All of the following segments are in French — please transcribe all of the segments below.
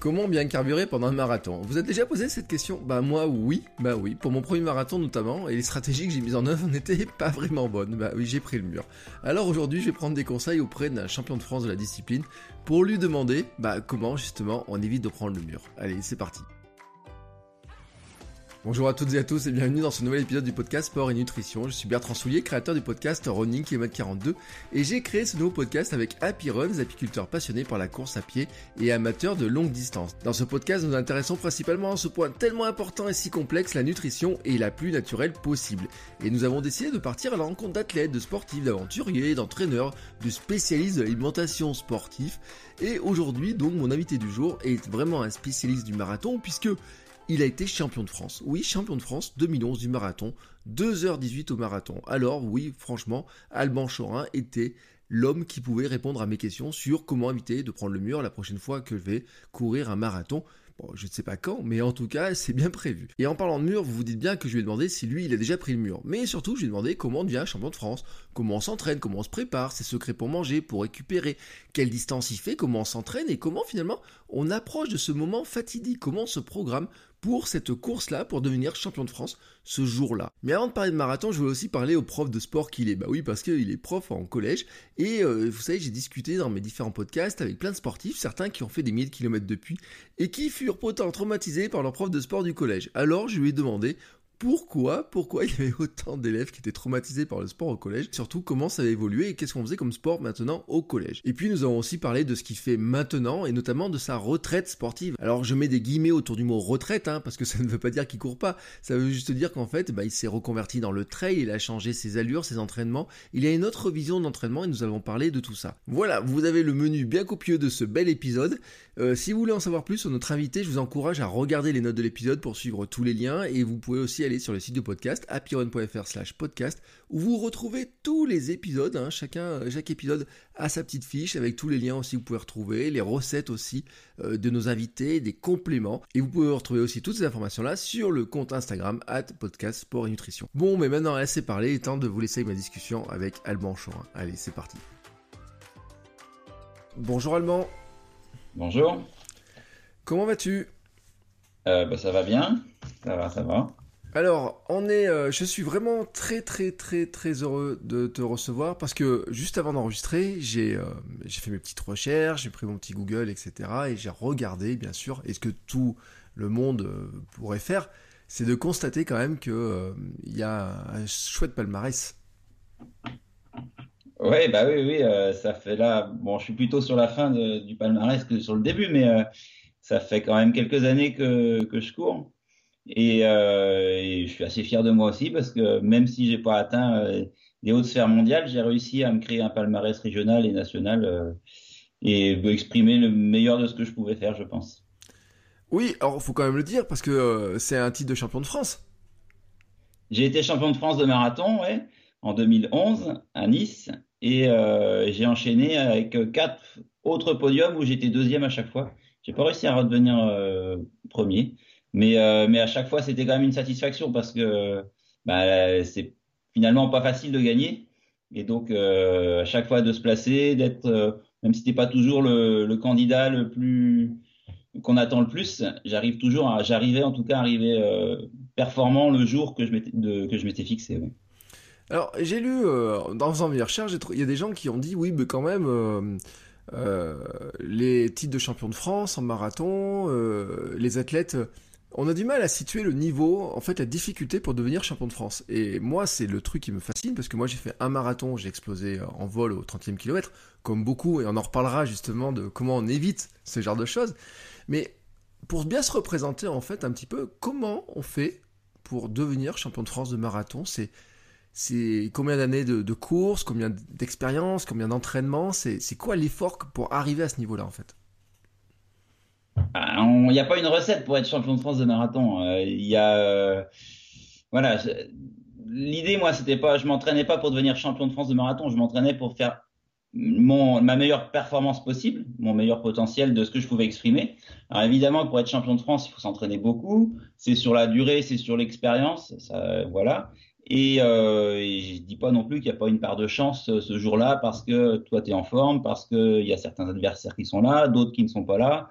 Comment bien carburer pendant un marathon. Vous êtes déjà posé cette question? Bah moi oui, bah oui, pour mon premier marathon notamment, et les stratégies que j'ai mises en œuvre n'étaient pas vraiment bonnes, bah oui j'ai pris le mur. Alors aujourd'hui je vais prendre des conseils auprès d'un champion de France de la discipline pour lui demander bah comment justement on évite de prendre le mur. Allez c'est parti Bonjour à toutes et à tous et bienvenue dans ce nouvel épisode du podcast Sport et Nutrition. Je suis Bertrand Soulier, créateur du podcast Running km 42 et j'ai créé ce nouveau podcast avec Happy Runs, apiculteurs passionnés par la course à pied et amateurs de longue distance. Dans ce podcast, nous nous intéressons principalement à ce point tellement important et si complexe, la nutrition est la plus naturelle possible. Et nous avons décidé de partir à la rencontre d'athlètes, de sportifs, d'aventuriers, d'entraîneurs, de spécialistes de l'alimentation sportive. Et aujourd'hui, donc, mon invité du jour est vraiment un spécialiste du marathon puisque il a été champion de France. Oui, champion de France 2011 du marathon, 2h18 au marathon. Alors oui, franchement, Alban Chorin était l'homme qui pouvait répondre à mes questions sur comment éviter de prendre le mur la prochaine fois que je vais courir un marathon. Bon, je ne sais pas quand, mais en tout cas, c'est bien prévu. Et en parlant de mur, vous vous dites bien que je lui ai demandé si lui, il a déjà pris le mur. Mais surtout, je lui ai demandé comment on devient champion de France, comment on s'entraîne, comment on se prépare, ses secrets pour manger, pour récupérer, quelle distance il fait, comment on s'entraîne et comment finalement on approche de ce moment fatidique, comment on se programme pour cette course-là, pour devenir champion de France ce jour-là. Mais avant de parler de marathon, je voulais aussi parler au prof de sport qu'il est. Bah oui, parce qu'il est prof en collège. Et euh, vous savez, j'ai discuté dans mes différents podcasts avec plein de sportifs, certains qui ont fait des milliers de kilomètres depuis, et qui furent pourtant traumatisés par leur prof de sport du collège. Alors je lui ai demandé pourquoi, pourquoi il y avait autant d'élèves qui étaient traumatisés par le sport au collège, surtout comment ça a évolué et qu'est-ce qu'on faisait comme sport maintenant au collège? Et puis nous avons aussi parlé de ce qu'il fait maintenant et notamment de sa retraite sportive. Alors je mets des guillemets autour du mot retraite, hein, parce que ça ne veut pas dire qu'il court pas, ça veut juste dire qu'en fait bah, il s'est reconverti dans le trail, il a changé ses allures, ses entraînements, il a une autre vision d'entraînement et nous allons parler de tout ça. Voilà, vous avez le menu bien copieux de ce bel épisode. Euh, si vous voulez en savoir plus sur notre invité, je vous encourage à regarder les notes de l'épisode pour suivre tous les liens et vous pouvez aussi aller sur le site du podcast happyrun.fr slash podcast où vous retrouvez tous les épisodes. Hein. chacun, chaque épisode a sa petite fiche avec tous les liens aussi que vous pouvez retrouver, les recettes aussi euh, de nos invités, des compléments. Et vous pouvez retrouver aussi toutes ces informations-là sur le compte Instagram at podcast sport et nutrition. Bon, mais maintenant assez parlé, il est temps de vous laisser ma discussion avec Alban Chorin. Allez, c'est parti. Bonjour Alban. Bonjour. Comment vas-tu? Euh, bah, Ça va bien, ça va, ça va. Alors, on est, euh, je suis vraiment très très très très heureux de te recevoir parce que juste avant d'enregistrer, j'ai euh, j'ai fait mes petites recherches, j'ai pris mon petit Google, etc. et j'ai regardé, bien sûr, et ce que tout le monde pourrait faire, c'est de constater quand même que il y a un chouette palmarès. Ouais, bah oui, oui, euh, ça fait là. Bon, je suis plutôt sur la fin du palmarès que sur le début, mais euh, ça fait quand même quelques années que, que je cours. Et, euh, et, je suis assez fier de moi aussi parce que même si j'ai pas atteint les hautes sphères mondiales, j'ai réussi à me créer un palmarès régional et national et exprimer le meilleur de ce que je pouvais faire, je pense. Oui, alors il faut quand même le dire parce que c'est un titre de champion de France. J'ai été champion de France de marathon, ouais, en 2011 à Nice et euh, j'ai enchaîné avec quatre autres podiums où j'étais deuxième à chaque fois. J'ai pas réussi à redevenir euh, premier, mais euh, mais à chaque fois c'était quand même une satisfaction parce que bah, c'est finalement pas facile de gagner et donc à chaque fois de se placer, d'être même si t'es pas toujours le, le, candidat le plus qu'on attend le plus, j'arrive toujours, j'arrivais en tout cas à arriver performant le jour que je m'étais que je m'étais fixé. Alors, j'ai lu, euh, dans faisant mes recherches, il y a des gens qui ont dit, oui, mais quand même, euh, euh, les titres de champion de France en marathon, les athlètes, on a du mal à situer le niveau, en fait, la difficulté pour devenir champion de France. Et moi, c'est le truc qui me fascine, parce que moi, j'ai fait un marathon, j'ai explosé en vol au 30e kilomètre, comme beaucoup, et on en reparlera justement de comment on évite ce genre de choses. Mais pour bien se représenter, en fait, un petit peu, comment on fait pour devenir champion de France de marathon C'est c'est combien d'années de, course, combien d'expérience, combien d'entraînement C'est quoi l'effort pour arriver à ce niveau-là en fait? Ah, Il n'y a pas une recette pour être champion de France de marathon. Euh, il y a euh, voilà. L'idée, moi, c'était pas, je m'entraînais pas pour devenir champion de France de marathon. Je m'entraînais pour faire mon, ma meilleure performance possible, mon meilleur potentiel de ce que je pouvais exprimer. Alors évidemment, pour être champion de France, il faut s'entraîner beaucoup. C'est sur la durée, c'est sur l'expérience, voilà. Et, euh, et je dis pas non plus qu'il n'y a pas une part de chance euh, ce jour-là parce que toi tu es en forme, parce qu'il y a certains adversaires qui sont là, d'autres qui ne sont pas là.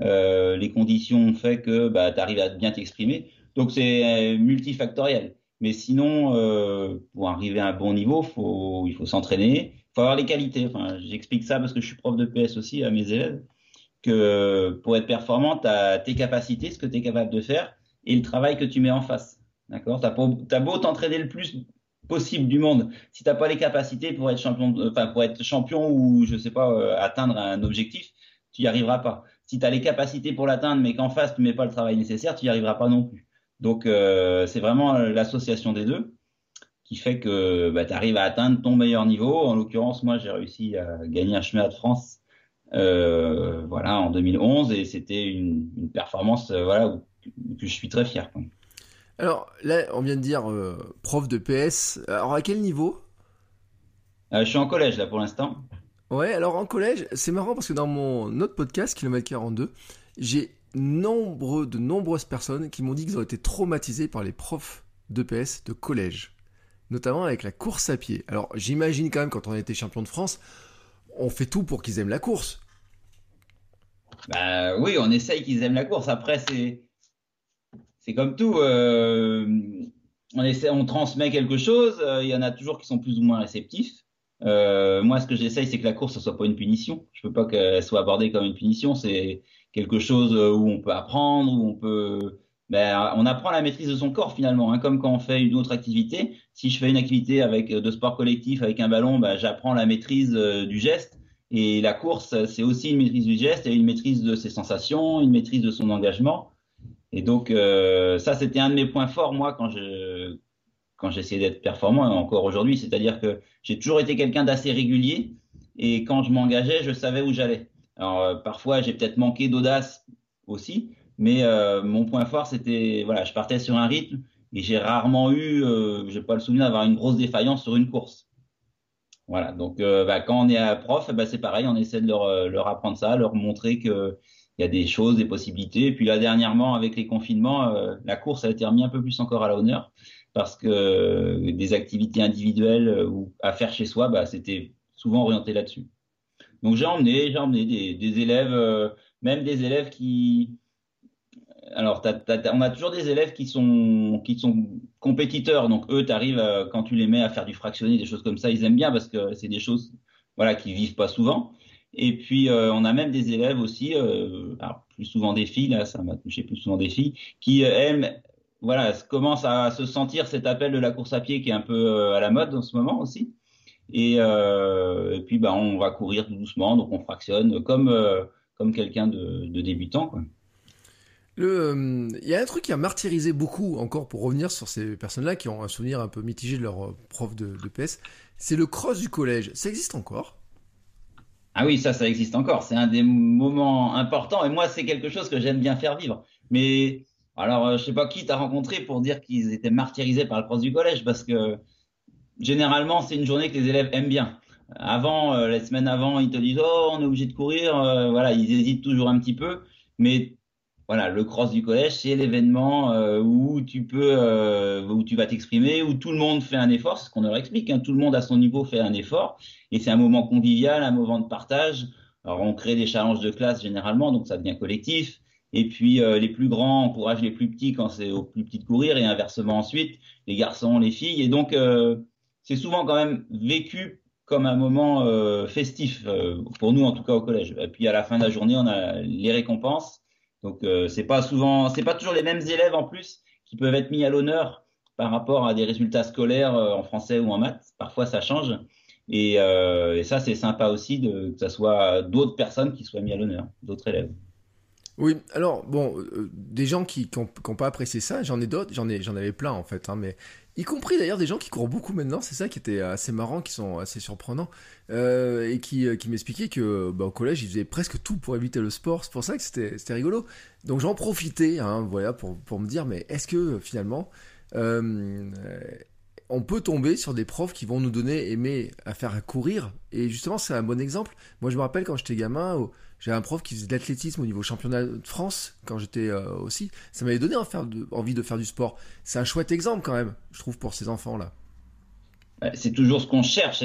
les conditions ont fait que bah, tu arrives à bien t'exprimer. Donc c'est multifactoriel. Mais sinon, pour arriver à un bon niveau, il faut s'entraîner, il faut avoir les qualités. Enfin, j'explique ça parce que je suis prof de PS aussi à mes élèves, que pour être performant, tu as tes capacités, ce que tu es capable de faire, et le travail que tu mets en face. D'accord Tu as beau t'entraîner le plus possible du monde. Si tu n'as pas les capacités pour être champion, enfin pour être champion ou je sais pas euh, atteindre un objectif, tu n'y arriveras pas. Si tu as les capacités pour l'atteindre, mais qu'en face tu mets pas le travail nécessaire, tu n'y arriveras pas non plus. Donc euh, c'est vraiment euh, l'association des deux qui fait que bah, tu arrives à atteindre ton meilleur niveau. En l'occurrence, moi j'ai réussi à gagner un chemin de France, voilà, en 2011 et c'était une, performance, voilà, je suis très fier. Alors là, on vient de dire euh, prof de PS. Alors à quel niveau? Euh, Je suis en collège là pour l'instant. Ouais, alors en collège, c'est marrant parce que dans mon autre podcast, Kilomètre 42, j'ai nombreux, de nombreuses personnes qui m'ont dit qu'ils ont été traumatisés par les profs de PS de collège, notamment avec la course à pied. Alors j'imagine quand même quand on a été champion de France, on fait tout pour qu'ils aiment la course. Bah oui, on essaye qu'ils aiment la course. Après, c'est c'est comme tout. Euh, on, transmet quelque chose. Euh, il y en a toujours qui sont plus ou moins réceptifs. Euh, moi, ce que j'essaye, c'est que la course, ne soit pas une punition. Je veux pas qu'elle soit abordée comme une punition. C'est quelque chose où on peut apprendre, où on peut. Ben, on apprend la maîtrise de son corps finalement, hein, comme quand on fait une autre activité. Si je fais une activité avec de sport collectif avec un ballon, ben, j'apprends la maîtrise du geste. Et la course, c'est aussi une maîtrise du geste et une maîtrise de ses sensations, une maîtrise de son engagement. Et donc, euh, ça, c'était un de mes points forts, moi, quand je quand j'essayais d'être performant, encore aujourd'hui. C'est-à-dire que j'ai toujours été quelqu'un d'assez régulier, et quand je m'engageais, je savais où j'allais. Alors, euh, parfois, j'ai peut-être manqué d'audace aussi, mais euh, mon point fort, c'était, voilà, je partais sur un rythme, et j'ai rarement eu, j'ai pas le souvenir d'avoir une grosse défaillance sur une course. Voilà, donc bah, quand on est à prof, bah, c'est pareil, on essaie de leur, leur apprendre ça, leur montrer que il y a des choses, des possibilités. Et puis là, dernièrement, avec les confinements, euh, la course a été remise un peu plus encore à l'honneur parce que euh, des activités individuelles euh, ou à faire chez soi, bah, c'était souvent orienté là-dessus. Donc j'ai emmené, j'ai emmené des, élèves, même des élèves qui, alors, on a toujours des élèves qui sont, qui sont compétiteurs. Donc, eux, tu arrives, quand tu les mets à faire du fractionné, des choses comme ça, ils aiment bien parce que c'est des choses voilà, qui vivent pas souvent. Et puis, euh, on a même des élèves aussi, euh, plus souvent des filles, là, ça m'a touché plus souvent des filles, qui euh, aiment, voilà, commencent à se sentir cet appel de la course à pied qui est un peu à la mode en ce moment aussi. Et, puis, bah, on va courir tout doucement, donc on fractionne comme, comme quelqu'un de, débutant, quoi. Il y a un truc qui a martyrisé beaucoup, encore pour revenir sur ces personnes-là qui ont un souvenir un peu mitigé de leur prof de PS, c'est le cross du collège. Ça existe encore? Ah oui, ça, ça existe encore. C'est un des moments importants. Et moi, c'est quelque chose que j'aime bien faire vivre. Mais alors, euh, je sais pas qui t'as rencontré pour dire qu'ils étaient martyrisés par le cross du collège, parce que généralement, c'est une journée que les élèves aiment bien. Avant, euh, les semaines avant, ils te disent oh, on est obligé de courir. Euh, voilà, ils hésitent toujours un petit peu. Mais voilà, le cross du collège, c'est l'événement euh, où tu peux, euh, où tu vas t'exprimer, où tout le monde fait un effort, c'est ce qu'on leur explique. Hein, tout le monde à son niveau fait un effort, et c'est un moment convivial, un moment de partage. Alors on crée des challenges de classe généralement, donc ça devient collectif. Et puis euh, les plus grands encouragent les plus petits quand c'est aux plus petits de courir, et inversement ensuite les garçons, les filles. Et donc c'est souvent quand même vécu comme un moment festif pour nous en tout cas au collège. Et puis à la fin de la journée, on a les récompenses. Donc euh, c'est pas souvent, c'est pas toujours les mêmes élèves en plus qui peuvent être mis à l'honneur par rapport à des résultats scolaires euh, en français ou en maths. Parfois ça change. Et, euh, et ça c'est sympa aussi de, que ce soit d'autres personnes qui soient mis à l'honneur, d'autres élèves. Oui, alors bon, des gens qui n'ont pas apprécié ça, j'en ai d'autres, j'en avais plein en fait, hein, mais y compris d'ailleurs des gens qui courent beaucoup maintenant, c'est ça qui était assez marrant, qui sont assez surprenants, euh, et qui, euh, qui m'expliquaient que bah, au collège ils faisaient presque tout pour éviter le sport, c'est pour ça que c'était rigolo. Donc j'en profitais, hein, voilà, pour, pour me dire, mais est-ce que finalement euh, on peut tomber sur des profs qui vont nous donner aimer à faire courir, et justement c'est un bon exemple. Moi je me rappelle quand j'étais gamin, j'avais un prof qui faisait de l'athlétisme au niveau championnat de France quand j'étais euh, aussi. Ça m'avait donné envie de faire du sport. C'est un chouette exemple quand même, je trouve, pour ces enfants-là. C'est toujours ce qu'on cherche.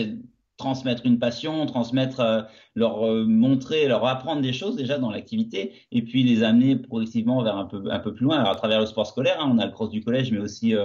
transmettre une passion, transmettre, euh, leur euh, montrer, leur apprendre des choses déjà dans l'activité, et puis les amener progressivement vers un peu, plus loin. Alors, à travers le sport scolaire, hein, on a le cross du collège, mais aussi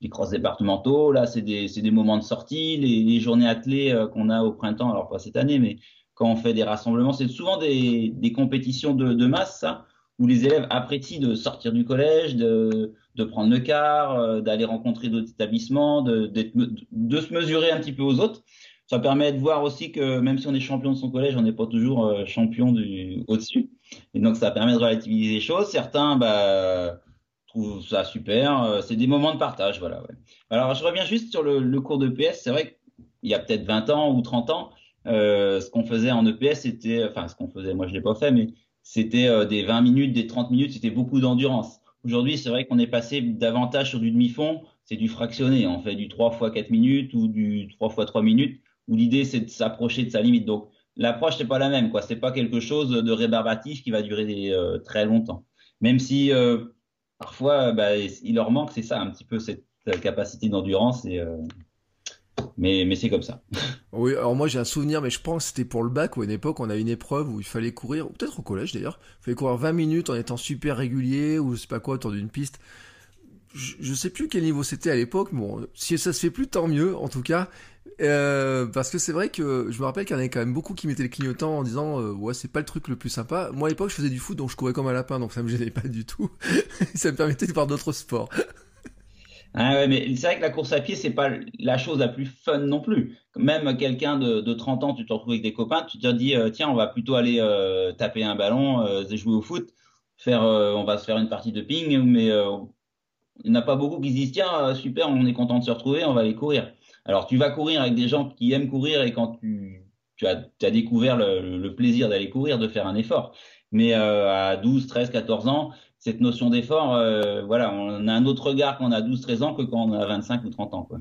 les cross départementaux. Là, c'est des, des, moments de sortie, les, les journées athlées qu'on a au printemps, alors pas cette année, mais quand on fait des rassemblements, c'est souvent des, compétitions de, de, masse, ça, où les élèves apprécient de sortir du collège, de, prendre le car, d'aller rencontrer d'autres établissements, de, se mesurer un petit peu aux autres ça permet de voir aussi que même si on est champion de son collège, on n'est pas toujours euh, champion du au-dessus. Et donc ça permet de relativiser les choses. Certains bah, trouvent ça super. Euh, c'est des moments de partage, voilà. Alors je reviens juste sur le, le cours de PS. C'est vrai qu'il y a peut-être 20 ans ou 30 ans, euh, ce qu'on faisait en EPS, c'était, enfin ce qu'on faisait, moi je l'ai pas fait, mais c'était euh, des 20 minutes, des 30 minutes, c'était beaucoup d'endurance. Aujourd'hui, c'est vrai qu'on est passé davantage sur du demi-fond, c'est du fractionné, on fait du 3 fois 4 minutes ou du 3 fois 3 minutes où l'idée c'est de s'approcher de sa limite. Donc l'approche n'est pas la même, quoi. C'est pas quelque chose de rébarbatif qui va durer euh, très longtemps. Même si euh, parfois bah, il leur manque, c'est ça un petit peu cette capacité d'endurance et euh, mais, mais c'est comme ça. Oui, alors moi j'ai un souvenir, mais je pense que c'était pour le bac ou à une époque on a une épreuve où il fallait courir, ou peut-être au collège d'ailleurs, il fallait courir 20 minutes en étant super régulier ou je sais pas quoi autour d'une piste. Je, je sais plus quel niveau c'était à l'époque, bon, si ça se fait plus, tant mieux en tout cas. Euh, parce que c'est vrai que je me rappelle qu'il y en avait quand même beaucoup qui mettaient le clignotant en disant euh, ouais c'est pas le truc le plus sympa. Moi à l'époque je faisais du foot donc je courais comme un lapin donc ça me gênait pas du tout. ça me permettait de voir d'autres sports. Ah ouais, mais c'est vrai que la course à pied, c'est pas la chose la plus fun non plus. Même quelqu'un de, de 30 ans, tu te retrouves avec des copains, tu te dis, euh, tiens, on va plutôt aller euh, taper un ballon, euh, jouer au foot, faire, on va se faire une partie de ping, mais il n'y en a pas beaucoup qui se disent, tiens, super, on est content de se retrouver, on va aller courir. Alors, tu vas courir avec des gens qui aiment courir et quand tu, tu as, découvert le, plaisir d'aller courir, de faire un effort. Mais à 12, 13, 14 ans, cette notion d'effort, euh, voilà, on a un autre regard quand on a 12, 13 ans que quand on a 25 ou 30 ans. Quoi.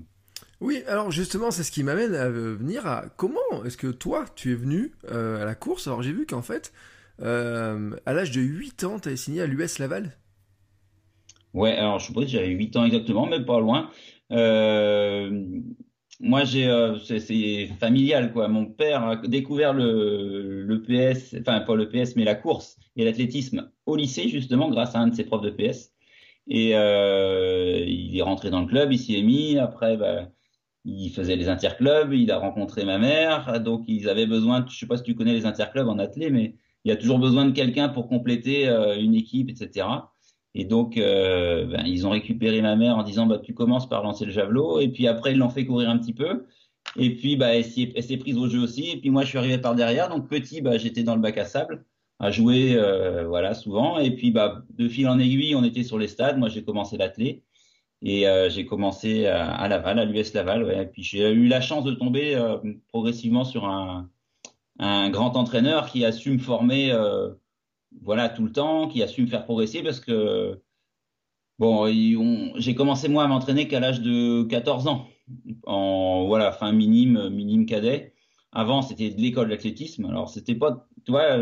Oui, alors justement, c'est ce qui m'amène à venir à comment est-ce que toi, tu es venu euh, à la course? Alors j'ai vu qu'en fait, euh, à l'âge de 8 ans, tu avais signé à l'US Laval Ouais, alors je suppose que j'avais 8 ans exactement, mais pas loin. Moi, j'ai, euh, c'est familial, quoi. Mon père a découvert le, le PS, enfin pas le PS, mais la course et l'athlétisme au lycée, justement, grâce à un de ses profs de PS. Et euh, il est rentré dans le club, il s'y est mis. Après, bah, il faisait les interclubs, il a rencontré ma mère. Donc, ils avaient besoin, je sais pas si tu connais les interclubs en athlé, mais il y a toujours besoin de quelqu'un pour compléter euh, une équipe, etc. Et donc, euh, ben, ils ont récupéré ma mère en disant, bah, tu commences par lancer le javelot. Et puis après, ils l'ont fait courir un petit peu. Et puis, bah, elle s'est prise au jeu aussi. Et puis moi, je suis arrivé par derrière. Donc petit, bah, j'étais dans le bac à sable, à jouer, euh, voilà, souvent. Et puis, bah, de fil en aiguille, on était sur les stades. Moi, j'ai commencé l'athlé. Et euh, j'ai commencé à, Laval, à l'US Laval. Et puis j'ai eu la chance de tomber euh, progressivement sur un, un, grand entraîneur qui a su me former euh, voilà, tout le temps, qui a su me faire progresser parce que, bon, j'ai commencé moi à m'entraîner qu'à l'âge de 14 ans, en, voilà, fin minime, minime cadet. Avant, c'était de l'école d'athlétisme. Alors, c'était pas, toi,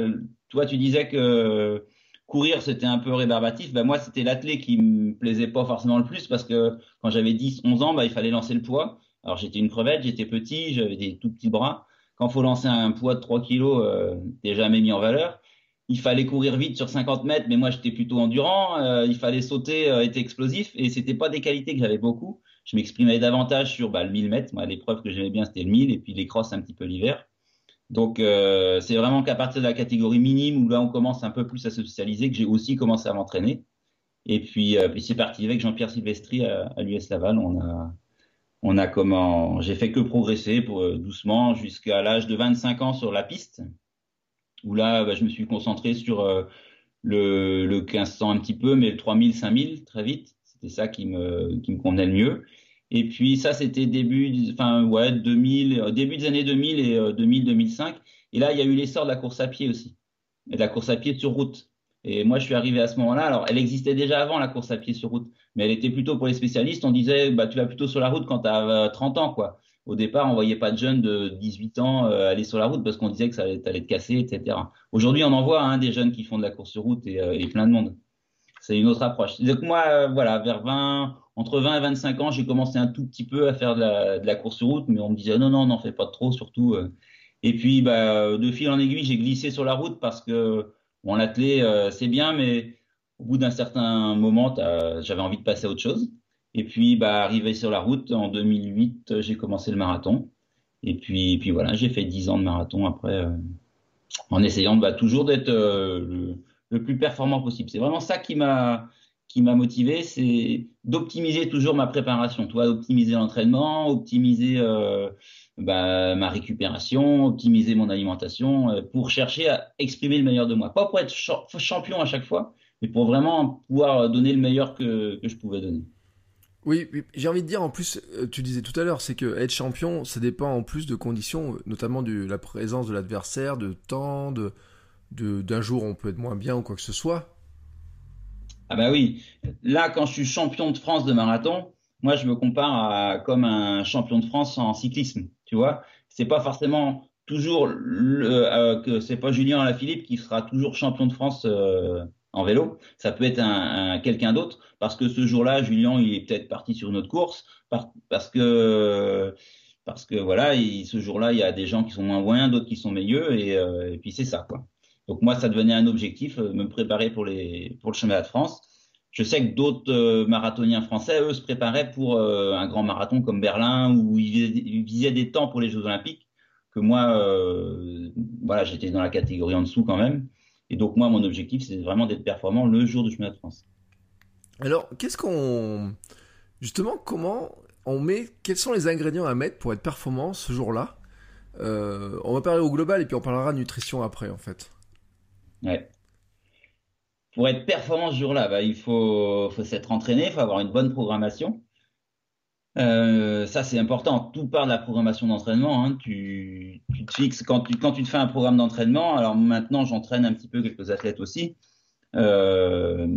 toi, tu disais que courir, c'était un peu rébarbatif. Ben, moi, c'était l'athlé qui me plaisait pas forcément le plus parce que quand j'avais 10, 11 ans, ben, il fallait lancer le poids. Alors, j'étais une crevette, j'étais petit, j'avais des tout petits bras. Quand faut lancer un poids de 3 kilos, euh, jamais mis en valeur il fallait courir vite sur 50 mètres, mais moi j'étais plutôt endurant. Euh, il fallait sauter, euh, être explosif, et c'était pas des qualités que j'avais beaucoup. Je m'exprimais davantage sur bah, le 1000 mètres. Moi, l'épreuve que j'aimais bien, c'était le 1000, et puis les crosses un petit peu l'hiver. Donc euh, c'est vraiment qu'à partir de la catégorie minime où là on commence un peu plus à se socialiser que j'ai aussi commencé à m'entraîner. Et puis, euh, c'est parti avec Jean-Pierre Silvestri à, l'US Laval. On a, comment, j'ai fait que progresser doucement jusqu'à l'âge de 25 ans sur la piste où là, bah, je me suis concentré sur euh, le, le 1500 un petit peu, mais le 3000, 5000 très vite. C'était ça qui me, qui me convenait le mieux. Et puis ça, c'était début, enfin ouais, 2000, euh, début des années 2000 et 2000, euh, 2005. Et là, il y a eu l'essor de la course à pied aussi, et de la course à pied sur route. Et moi, je suis arrivé à ce moment-là. Alors, elle existait déjà avant la course à pied sur route, mais elle était plutôt pour les spécialistes. On disait, bah, tu vas plutôt sur la route quand tu as 30 ans, quoi au départ, on voyait pas de jeunes de 18 ans euh, aller sur la route parce qu'on disait que ça allait, te casser, etc. Aujourd'hui, on en voit hein, des jeunes qui font de la course sur route et, euh, plein de monde. C'est une autre approche. Donc moi, euh, voilà, vers 20, entre 20 et 25 ans, j'ai commencé un tout petit peu à faire de la, course sur route, mais on me disait non, non, n'en fais pas trop, surtout. Et puis, bah, de fil en aiguille, j'ai glissé sur la route parce que bon, l'athlé, c'est bien, mais au bout d'un certain moment, j'avais envie de passer à autre chose. Et puis, bah, arrivé sur la route, en 2008, j'ai commencé le marathon. Et puis, puis voilà, j'ai fait 10 ans de marathon après, euh, en essayant bah, toujours d'être le, le, plus performant possible. C'est vraiment ça qui m'a qui m'a motivé, c'est d'optimiser toujours ma préparation. Toi, optimiser l'entraînement, optimiser euh, bah, ma récupération, optimiser mon alimentation, euh, pour chercher à exprimer le meilleur de moi. Pas pour être champion à chaque fois, mais pour vraiment pouvoir donner le meilleur que, je pouvais donner. Oui, j'ai envie de dire en plus, euh, tu disais tout à l'heure, c'est que être champion, ça dépend en plus de conditions, notamment de la présence de l'adversaire, de temps, de d'un jour on peut être moins bien ou quoi que ce soit. Ah bah oui, là quand je suis champion de France de marathon, moi je me compare à comme un champion de France en cyclisme, tu vois. C'est pas forcément toujours euh, que c'est pas Julien Alaphilippe qui sera toujours champion de France euh, en vélo. Ça peut être un, quelqu'un d'autre parce que ce jour-là, Julien il est peut-être parti sur une autre course parce que parce que voilà, ce jour-là il y a des gens qui sont moins moyens, d'autres qui sont meilleurs et, euh, puis c'est ça quoi. Donc moi, ça devenait un objectif, euh, me préparer pour, les, pour le chemin de France. Je sais que d'autres euh, marathoniens français, eux, se préparaient pour un grand marathon comme Berlin, où ils visaient, des temps pour les Jeux Olympiques, que moi, voilà, j'étais dans la catégorie en dessous quand même. Et donc moi, mon objectif, c'est vraiment d'être performant le jour du chemin de France. Alors, qu'est-ce qu'on... Justement, comment on met... Quels sont les ingrédients à mettre pour être performant ce jour-là? On va parler au global et puis on parlera de nutrition après, en fait. Ouais. Pour être performant ce jour-là, bah, il faut, faut s'être entraîné, il faut avoir une bonne programmation. Euh, ça, c'est important. Tout part de la programmation d'entraînement. Hein. Tu, te fixes quand tu, te fais un programme d'entraînement. Alors maintenant, j'entraîne un petit peu quelques athlètes aussi. Euh,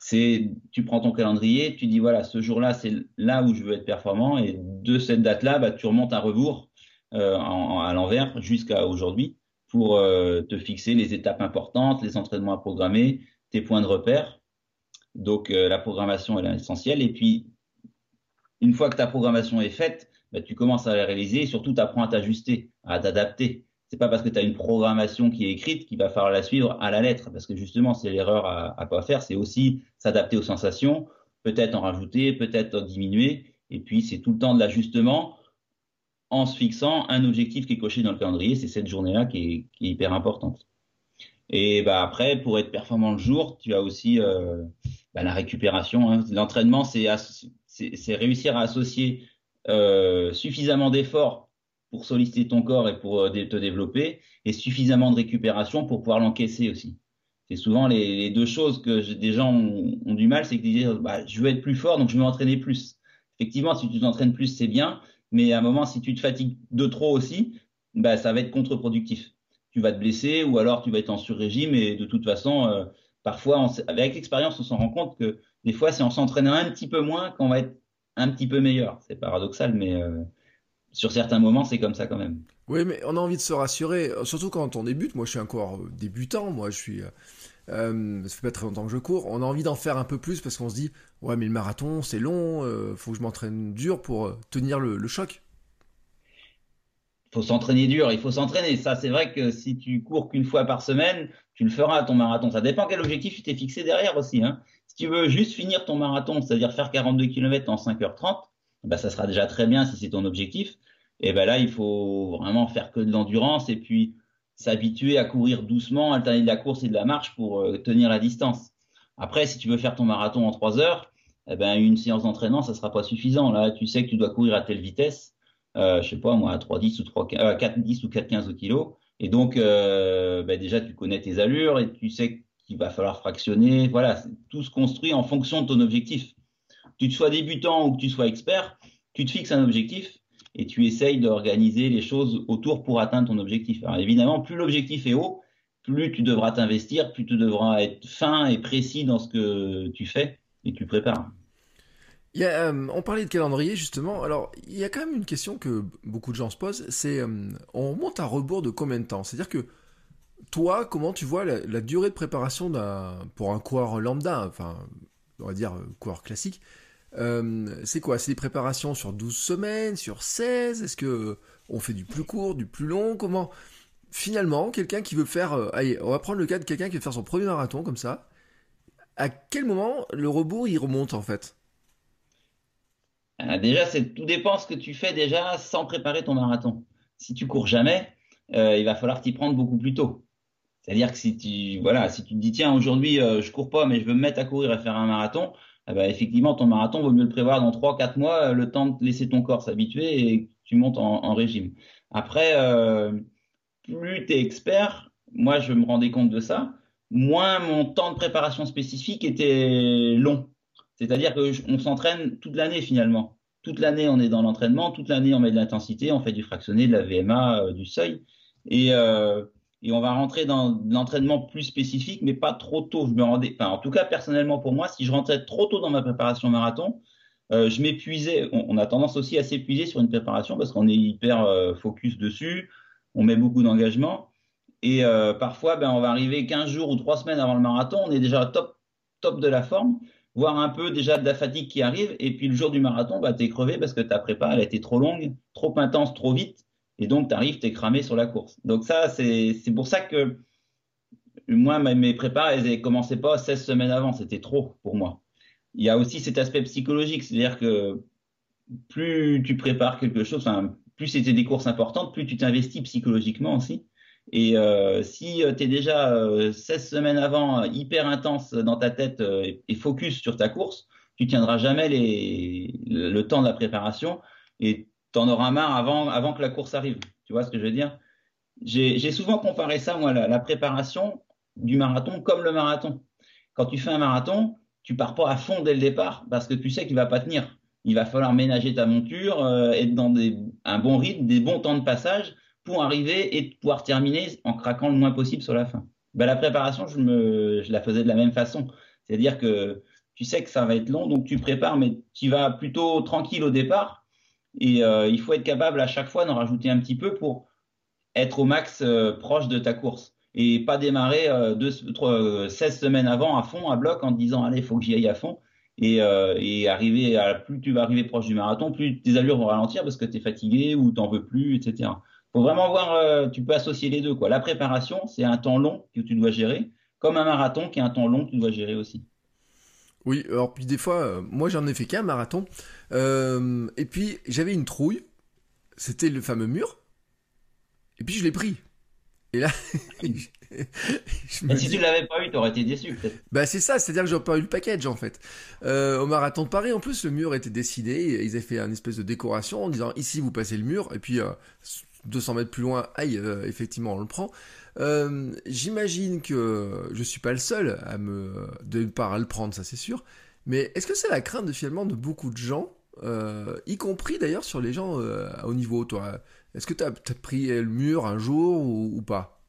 c'est, tu prends ton calendrier, tu dis voilà, ce jour-là, c'est là où je veux être performant, et de cette date-là, bah, tu remontes un rebours euh, à l'envers jusqu'à aujourd'hui pour te fixer les étapes importantes, les entraînements à programmer, tes points de repère. Donc la programmation elle est essentielle. Et puis, une fois que ta programmation est faite, bah, tu commences à la réaliser et surtout tu apprends à t'ajuster, à t'adapter. C'est pas parce que tu as une programmation qui est écrite qu'il va falloir la suivre à la lettre, parce que justement c'est l'erreur à, à pas faire, c'est aussi s'adapter aux sensations, peut-être en rajouter, peut-être en diminuer, et puis c'est tout le temps de l'ajustement en se fixant un objectif qui est coché dans le calendrier, c'est cette journée-là qui est, hyper importante. Et bah après, pour être performant le jour, tu as aussi euh, bah, la récupération. Hein. L'entraînement, c'est réussir à associer euh, suffisamment d'efforts pour solliciter ton corps et pour euh, te développer, et suffisamment de récupération pour pouvoir l'encaisser aussi. C'est souvent les, deux choses que des gens ont, du mal, c'est qu'ils disent bah, je veux être plus fort, donc je veux m'entraîner plus. Effectivement, si tu t'entraînes plus, c'est bien, mais à un moment, si tu te fatigues de trop aussi, bah, ça va être contre-productif. Tu vas te blesser ou alors tu vas être en sur-régime et de toute façon, euh, parfois, avec l'expérience, on s'en rend compte que des fois, c'est en s'entraînant un petit peu moins qu'on va être un petit peu meilleur. C'est paradoxal, mais euh, sur certains moments, c'est comme ça quand même. Oui, mais on a envie de se rassurer, surtout quand on débute. Moi, je suis encore débutant. Moi, je suis euh, ça fait pas très longtemps que je cours, on a envie d'en faire un peu plus parce qu'on se dit ouais mais le marathon c'est long, euh, faut que je m'entraîne dur pour euh, tenir le, le choc. Faut s'entraîner dur, il faut s'entraîner. Ça c'est vrai que si tu cours qu'une fois par semaine, tu le feras à ton marathon. Ça dépend quel objectif tu t'es fixé derrière aussi. Hein. Tu veux juste finir ton marathon, c'est-à-dire faire 42 km en 5h30, bah ça sera déjà très bien si c'est ton objectif. Et ben là il faut vraiment faire que de l'endurance et puis s'habituer à courir doucement, alterner de la course et de la marche pour euh, tenir la distance. Après, si tu veux faire ton marathon en 3 heures, eh ben, une séance d'entraînement, ça sera pas suffisant. Là, tu sais que tu dois courir à telle vitesse, euh, je sais pas, moi, à 3,10 ou 3, euh, 4,10 ou 4,15 au kilo. Et donc, euh, ben déjà, tu connais tes allures et tu sais qu'il va falloir fractionner. Voilà, tout se construit en fonction de ton objectif. Tu sois débutant ou que tu sois expert, tu te fixes un objectif et tu essayes d'organiser les choses autour pour atteindre ton objectif. Alors évidemment, plus l'objectif est haut, plus tu devras t'investir, plus tu devras être fin et précis dans ce que tu fais et tu prépares. Euh, on parlait de calendrier justement. Alors, il y a quand même une question que beaucoup de gens se posent. C'est, euh, on monte à rebours de combien de temps? C'est-à-dire que toi, comment tu vois la, durée de préparation pour un coureur lambda, enfin, on va dire euh, coureur classique c'est quoi? C'est des préparations sur 12 semaines, sur 16 Est-ce que on fait du plus court, du plus long? Comment Finalement, quelqu'un qui veut faire... allez, on va prendre le cas de quelqu'un qui veut faire son premier marathon comme ça. À quel moment le rebours il remonte en fait? Déjà, c'est tout dépend ce que tu fais déjà sans préparer ton marathon. Si tu cours jamais, il va falloir t'y prendre beaucoup plus tôt. C'est-à-dire que si tu, voilà, si tu te dis, tiens, aujourd'hui, euh, je cours pas, mais je veux me mettre à courir et faire un marathon, eh ben, effectivement, ton marathon, vaut mieux le prévoir dans 3-4 mois, euh, le temps de laisser ton corps s'habituer et tu montes en, régime. Après, euh, plus tu es expert, moi, je me rendais compte de ça, moins mon temps de préparation spécifique était long. C'est-à-dire qu'on s'entraîne toute l'année finalement. Toute l'année, on est dans l'entraînement, toute l'année, on met de l'intensité, on fait du fractionné, de la VMA, du seuil. Et, et on va rentrer dans l'entraînement plus spécifique, mais pas trop tôt. Je me rendais, en tout cas, personnellement pour moi, si je rentrais trop tôt dans ma préparation marathon, euh, je m'épuisais. On, a tendance aussi à s'épuiser sur une préparation parce qu'on est hyper euh, focus dessus, on met beaucoup d'engagement. Et euh, parfois, ben, on va arriver 15 jours ou 3 semaines avant le marathon, on est déjà top, top de la forme, voire un peu déjà de la fatigue qui arrive. Et puis le jour du marathon, bah, tu es crevé parce que ta prépa, a été trop longue, trop intense, trop vite. Et donc, tu arrives, tu es cramé sur la course. Donc ça, c'est pour ça que moi, mes prépas, elles ne commençaient pas 16 semaines avant. C'était trop pour moi. Il y a aussi cet aspect psychologique. C'est-à-dire que plus tu prépares quelque chose, enfin, plus c'était des courses importantes, plus tu t'investis psychologiquement aussi. Et euh, si tu es déjà 16 euh, semaines avant hyper intense dans ta tête euh, et focus sur ta course, tu tiendras jamais le temps de la préparation et tu en auras marre avant, que la course arrive. Tu vois ce que je veux dire? J'ai souvent comparé ça, moi, la, préparation du marathon comme le marathon. Quand tu fais un marathon, tu pars pas à fond dès le départ parce que tu sais qu'il va pas tenir. Il va falloir ménager ta monture, euh, être dans des, un bon rythme, des bons temps de passage pour arriver et pouvoir terminer en craquant le moins possible sur la fin. Ben, la préparation, je, me, je la faisais de la même façon. C'est-à-dire que tu sais que ça va être long, donc tu prépares, mais tu vas plutôt tranquille au départ et euh, il faut être capable à chaque fois d'en rajouter un petit peu pour être au max euh, proche de ta course. Et pas démarrer euh, deux, 16 semaines avant à fond, à bloc, en te disant allez, il faut que j'y aille à fond. Et, arriver plus tu vas arriver proche du marathon, plus tes allures vont ralentir parce que tu es fatigué ou t'en veux plus, etc. Faut vraiment voir, tu peux associer les deux. Quoi. La préparation, c'est un temps long que tu dois gérer, comme un marathon qui est un temps long que tu dois gérer aussi. Oui, alors puis des fois, euh, moi j'en ai fait qu'un marathon, euh, et puis j'avais une trouille, c'était le fameux mur, et puis je l'ai pris. Et là, et si tu l'avais pas eu, t'aurais été déçu peut-être. Bah c'est ça, c'est-à-dire que j'aurais pas eu le package en fait. Euh, au marathon de Paris, en plus, le mur était dessiné, ils avaient fait un espèce de décoration en disant ici vous passez le mur, et puis 200 mètres plus loin, aïe, effectivement on le prend. Euh, j'imagine que je suis pas le seul à me de part à le prendre, ça c'est sûr. Mais est-ce que c'est la crainte de, finalement de beaucoup de gens, euh, y compris d'ailleurs sur les gens euh, au niveau toi? Est-ce que tu as, pris le mur un jour ou, pas?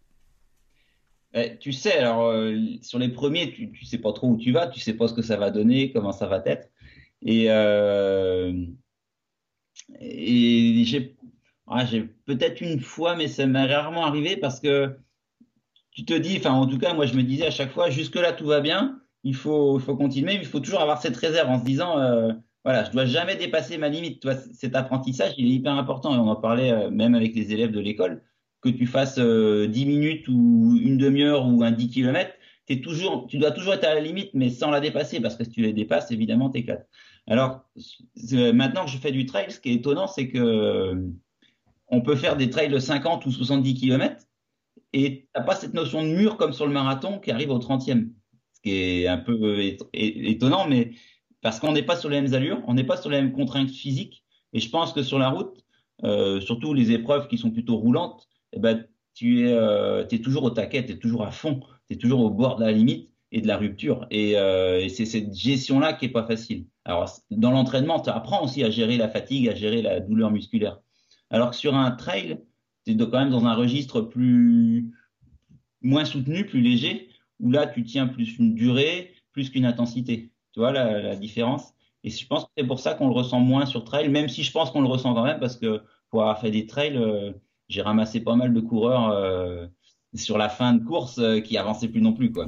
Eh, Tu sais, alors sur les premiers, tu, tu sais pas trop où tu vas, tu sais pas ce que ça va donner, comment ça va être. Et, et j'ai ah, peut-être une fois, mais ça m'est rarement arrivé parce que tu te dis, enfin en tout cas, moi je me disais à chaque fois, jusque-là tout va bien, il faut, faut continuer, mais il faut toujours avoir cette réserve en se disant, euh, voilà, je dois jamais dépasser ma limite. Toi, cet apprentissage, il est hyper important et on en parlait euh, même avec les élèves de l'école, que tu fasses euh, 10 minutes ou une demi-heure ou un 10 km, es toujours, tu dois toujours être à la limite, mais sans la dépasser, parce que si tu les dépasses, évidemment, t'éclates. Alors, maintenant que je fais du trail, ce qui est étonnant, c'est que on peut faire des trails de 50 ou 70 km et tu n'as pas cette notion de mur comme sur le marathon qui arrive au 30e. Ce qui est un peu étonnant, mais parce qu'on n'est pas sur les mêmes allures, on n'est pas sur les mêmes contraintes physiques. Et je pense que sur la route, euh, surtout les épreuves qui sont plutôt roulantes, eh ben, tu es, euh, toujours au taquet, tu es toujours à fond, tu es toujours au bord de la limite et de la rupture. Et, euh, et c'est cette gestion-là qui est pas facile. Alors, dans l'entraînement, tu apprends aussi à gérer la fatigue, à gérer la douleur musculaire. Alors que sur un trail, tu es quand même dans un registre plus moins soutenu, plus léger, où là tu tiens plus une durée, plus qu'une intensité. Tu vois la, différence? Et je pense que c'est pour ça qu'on le ressent moins sur trail, même si je pense qu'on le ressent quand même, parce que pour avoir fait des trails, euh, j'ai ramassé pas mal de coureurs euh, sur la fin de course euh, qui avançaient plus non plus. quoi.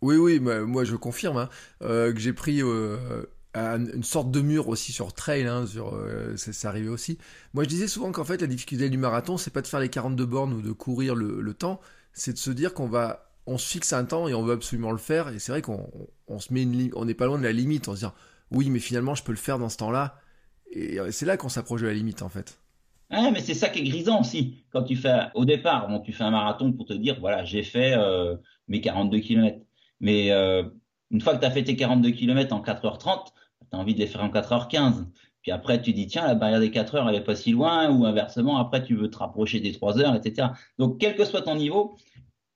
Oui, oui, moi je confirme hein, que j'ai pris une sorte de mur aussi sur trail, hein, sur, euh, c'est arrivé aussi. Moi, je disais souvent qu'en fait, la difficulté du marathon, c'est pas de faire les 42 bornes ou de courir le, temps, c'est de se dire qu'on va, on se fixe un temps et on veut absolument le faire. Et c'est vrai qu'on on se met une, on n'est pas loin de la limite en se disant, oui, mais finalement, je peux le faire dans ce temps-là. Et c'est là qu'on s'approche de la limite, en fait. Ah, mais c'est ça qui est grisant aussi. Quand tu fais, au départ, bon, tu fais un marathon pour te dire, voilà, j'ai fait euh, mes 42 km. Mais euh, une fois que tu as fait tes 42 km en 4h30, envie de les faire en 4h15. Puis après, tu dis, tiens, la barrière des 4 heures, elle est pas si loin, ou inversement, après, tu veux te rapprocher des 3 heures, etc. Donc, quel que soit ton niveau,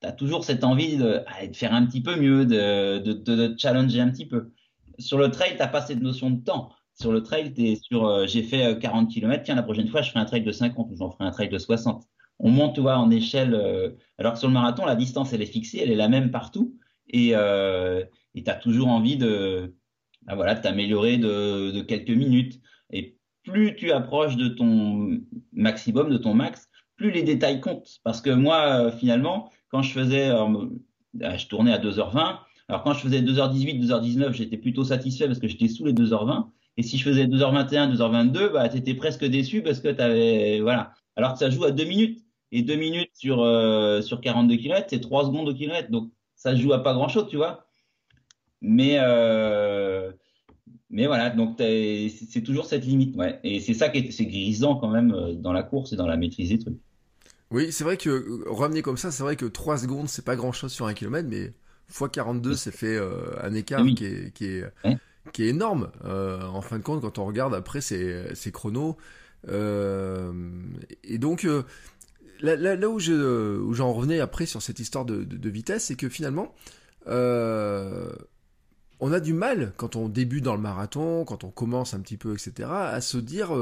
tu as toujours cette envie de, de, faire un petit peu mieux, de, de challenger un petit peu. Sur le trail, tu n'as pas cette notion de temps. Sur le trail, tu es sur, euh, j'ai fait 40 euh, km, tiens, la prochaine fois, je ferai un trail de 50 ou j'en ferai un trail de 60. On monte, tu vois, en échelle. Euh, alors que sur le marathon, la distance, elle est fixée, elle est la même partout. Et tu as toujours envie de, bah voilà, t'améliorer de, de quelques minutes. Et plus tu approches de ton maximum, de ton max, plus les détails comptent. Parce que moi, finalement, quand je faisais, bah, je tournais à 2h20. Alors quand je faisais 2h18, 2h19, j'étais plutôt satisfait parce que j'étais sous les 2h20. Et si je faisais 2h21, 2h22, bah, tu étais presque déçu parce que tu avais. Voilà. Alors que ça joue à 2 minutes. Et 2 minutes sur, euh, sur 42 km, c'est 3 secondes au kilomètre. Donc ça joue à pas grand chose, tu vois. Mais, euh, mais voilà, donc c'est toujours cette limite. Ouais. Et c'est ça qui est, grisant quand même euh, dans la course et dans la maîtrise des trucs. Oui, c'est vrai que ramener comme ça, c'est vrai que 3 secondes, c'est pas grand chose sur un kilomètre, mais x 42, c'est fait un écart qui est, qui est, qui est énorme. Euh, en fin de compte, quand on regarde après ces, ces chronos. Euh, et donc, euh, là, là, où, je, où j'en revenais après sur cette histoire de, de, vitesse, c'est que finalement, on a du mal, quand on débute dans le marathon, quand on commence un petit peu, etc., à se dire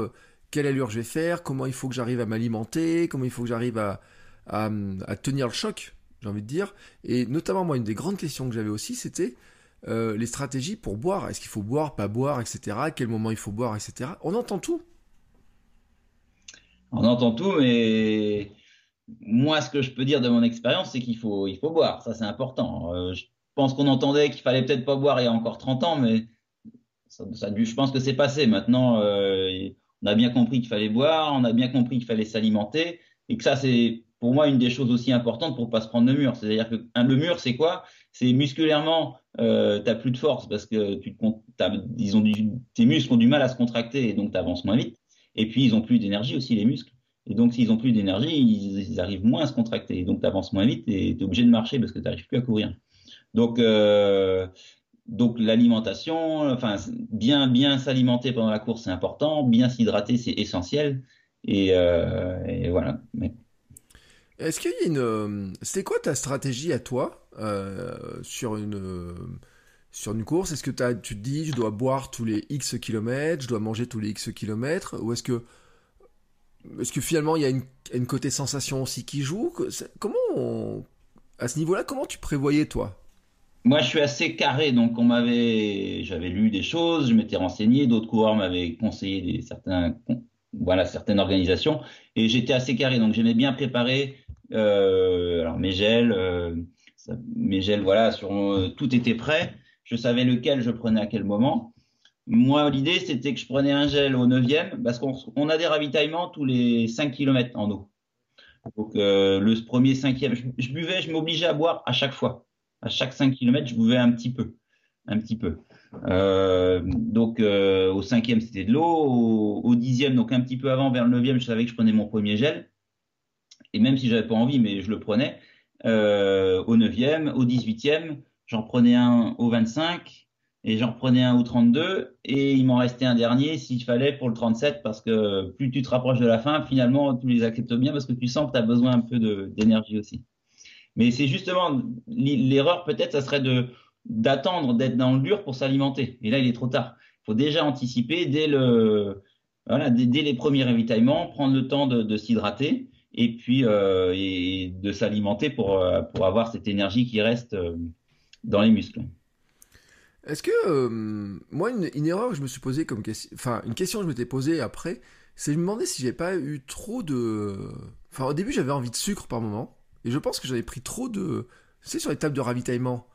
quelle allure je vais faire, comment il faut que j'arrive à m'alimenter, comment il faut que j'arrive à, tenir le choc, j'ai envie de dire. Et notamment, moi, une des grandes questions que j'avais aussi, c'était euh, les stratégies pour boire. Est-ce qu'il faut boire, pas boire, etc. Quel moment il faut boire, etc. On entend tout. On entend tout, mais moi, ce que je peux dire de mon expérience, c'est qu'il faut, boire. Ça, c'est important. Euh, pense qu'on entendait qu'il fallait peut-être pas boire il y a encore 30 ans, mais ça, je pense que c'est passé. Maintenant, euh, on a bien compris qu'il fallait boire, on a bien compris qu'il fallait s'alimenter, et que ça, c'est pour moi une des choses aussi importantes pour pas se prendre le mur. C'est-à-dire que le mur, c'est quoi? C'est musculairement, euh, tu plus de force parce que tu disons, tes muscles ont du mal à se contracter et donc tu avances moins vite. Et puis ils ont plus d'énergie aussi les muscles. Et donc s'ils ont plus d'énergie, ils, arrivent moins à se contracter. Et donc tu avances moins vite et tu es obligé de marcher parce que tu n'arrives plus à courir. Donc euh, donc l'alimentation, enfin bien bien s'alimenter pendant la course c'est important, bien s'hydrater c'est essentiel. Et, euh, voilà. Mais... Est-ce qu'il y a une. Euh, c'est quoi ta stratégie à toi sur une. sur une course, est-ce que tu te dis je dois boire tous les X kilomètres, je dois manger tous les X kilomètres, ou est-ce que est-ce que finalement il y a une, côté sensation aussi qui joue? Comment à ce niveau-là, comment tu prévoyais toi? Moi, je suis assez carré, donc on m'avait, j'avais lu des choses, je m'étais renseigné, d'autres coureurs m'avaient conseillé des voilà, certaines organisations, et j'étais assez carré, donc j'aimais bien préparer euh, alors mes gels, euh, mes gels, voilà, euh, tout était prêt. Je savais lequel je prenais à quel moment. Moi, l'idée, c'était que je prenais un gel au 9e, parce qu'on a des ravitaillements tous les 5 km en eau. Donc, le premier cinquième, je, je buvais, je m'obligeais à boire à chaque fois. À chaque 5 km, je buvais un petit peu. Un petit peu. Euh, donc, au cinquième, c'était de l'eau. Au, dixième, donc un petit peu avant, vers le neuvième, je savais que je prenais mon premier gel et même si j'avais pas envie, mais je le prenais, euh, au 9e, au 18e, j'en prenais un au 25, et j'en prenais un au 32, et il m'en restait un dernier s'il fallait pour le 37, parce que plus tu te rapproches de la fin, finalement, tu les acceptes bien, parce que tu sens que tu as besoin un peu d'énergie aussi. Mais c'est justement, l'erreur peut-être, ça serait de d'attendre d'être dans le dur pour s'alimenter. Et là, il est trop tard. Il faut déjà anticiper dès le, dès, les premiers ravitaillements, prendre le temps de, s'hydrater et puis euh, de s'alimenter pour, euh, pour avoir cette énergie qui reste euh, dans les muscles. Est-ce que moi une, erreur que je me suis posée comme question, enfin une question que je m'étais posée après, c'est de me demander si j'ai pas eu trop de, enfin au début j'avais envie de sucre par moment et je pense que j'avais pris trop de, sais sur les tables de ravitaillement,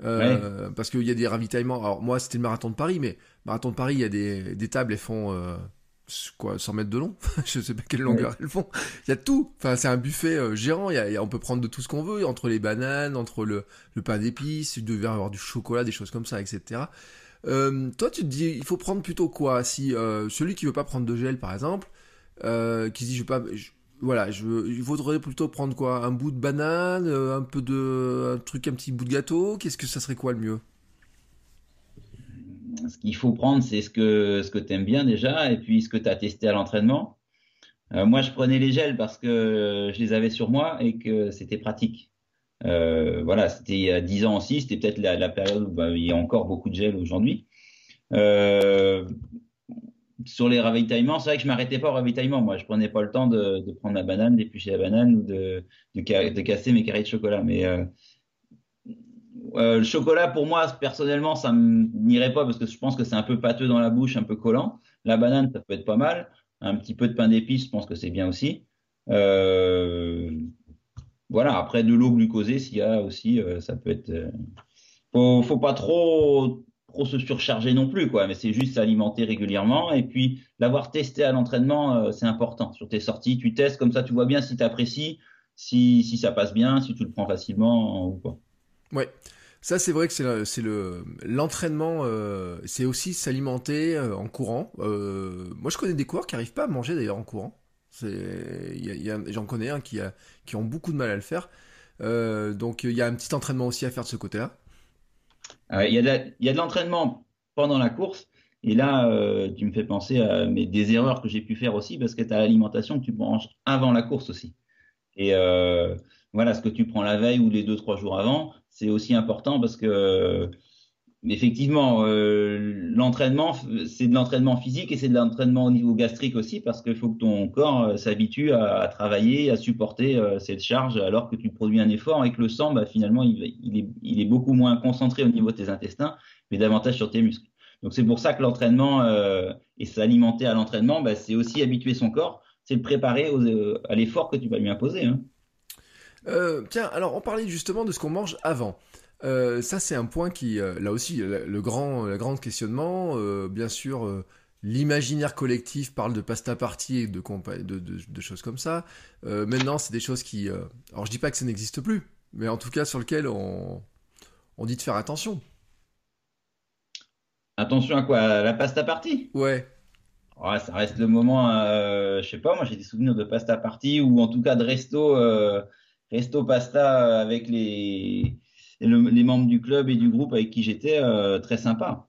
Parce qu'il y a des ravitaillements. Alors moi, c'était le marathon de Paris, mais marathon de Paris, il y a des, des tables, elles font quoi 100 mètres de long. Je sais pas quelle longueur elles font. Il y a tout. Enfin c'est un buffet euh, géant il y a, on peut prendre de tout ce qu'on veut entre les bananes entre le, le pain d'épices il devait avoir du chocolat des choses comme ça etc euh, toi tu te dis il faut prendre plutôt quoi? Si euh, celui qui veut pas prendre de gel par exemple euh, qui se dit je veux pas voilà je il faudrait plutôt prendre quoi un bout de banane un peu de truc un petit bout de gâteau qu'est-ce que ça serait quoi le mieux? Ce qu'il faut prendre, c'est ce que, ce que tu aimes bien déjà, et puis ce que tu as testé à l'entraînement. Euh, moi, je prenais les gels parce que je les avais sur moi et que c'était pratique. Euh, voilà, c'était il y a 10 ans aussi, c'était peut-être la, période où bah, il y a encore beaucoup de gel aujourd'hui. Euh, sur les ravitaillements, c'est vrai que je m'arrêtais pas au ravitaillement. Moi, je prenais pas le temps de, prendre ma banane, d'éplucher la banane ou de, de, casser mes carrés de chocolat. Mais euh, le chocolat, pour moi, personnellement, ça n'irait pas parce que je pense que c'est un peu pâteux dans la bouche, un peu collant. La banane, ça peut être pas mal. Un petit peu de pain d'épices, je pense que c'est bien aussi. Euh, voilà, après de l'eau glucosée, s'il y a aussi, euh, ça peut être. Faut, faut pas trop, trop se surcharger non plus, quoi. Mais c'est juste s'alimenter régulièrement. Et puis, l'avoir testé à l'entraînement, c'est important. Sur tes sorties, tu testes comme ça, tu vois bien si tu apprécies, si, ça passe bien, si tu le prends facilement ou pas. Ouais. Ça, c'est vrai que c'est le l'entraînement, euh, c'est aussi s'alimenter euh, en courant. Euh, moi, je connais des coureurs qui n'arrivent pas à manger d'ailleurs en courant. J'en connais un qui, a, qui ont beaucoup de mal à le faire. donc, il y a un petit entraînement aussi à faire de ce côté-là. Ah il y a de l'entraînement pendant la course. Et là, tu me fais penser à mais des erreurs que j'ai pu faire aussi parce que tu as l'alimentation que tu manges avant la course aussi. Et voilà, ce que tu prends la veille ou les deux, trois jours avant, c'est aussi important parce que effectivement, euh, l'entraînement, c'est de l'entraînement physique et c'est de l'entraînement au niveau gastrique aussi parce qu'il faut que ton corps euh, s'habitue à, travailler, à supporter euh, cette charge alors que tu produis un effort et que le sang, bah, finalement, il, est, beaucoup moins concentré au niveau de tes intestins, mais davantage sur tes muscles. Donc c'est pour ça que l'entraînement et s'alimenter à l'entraînement, bah, c'est aussi habituer son corps, c'est le préparer à l'effort que tu vas lui imposer. Hein. Tiens, alors on parlait justement de ce qu'on mange avant. Euh, ça, c'est un point qui, euh, là aussi, le, grand, le grand questionnement. bien sûr, l'imaginaire collectif parle de pasta party et de, de, de, choses comme ça. maintenant, c'est des choses qui. alors, je dis pas que ça n'existe plus, mais en tout cas, sur lequel on, on dit de faire attention. Attention à quoi? La pasta party? Ouais. Ouais, ça reste le moment, je sais pas, moi j'ai des souvenirs de pasta party ou en tout cas de resto resto pasta avec les, les membres du club et du groupe avec qui j'étais, euh, très sympa.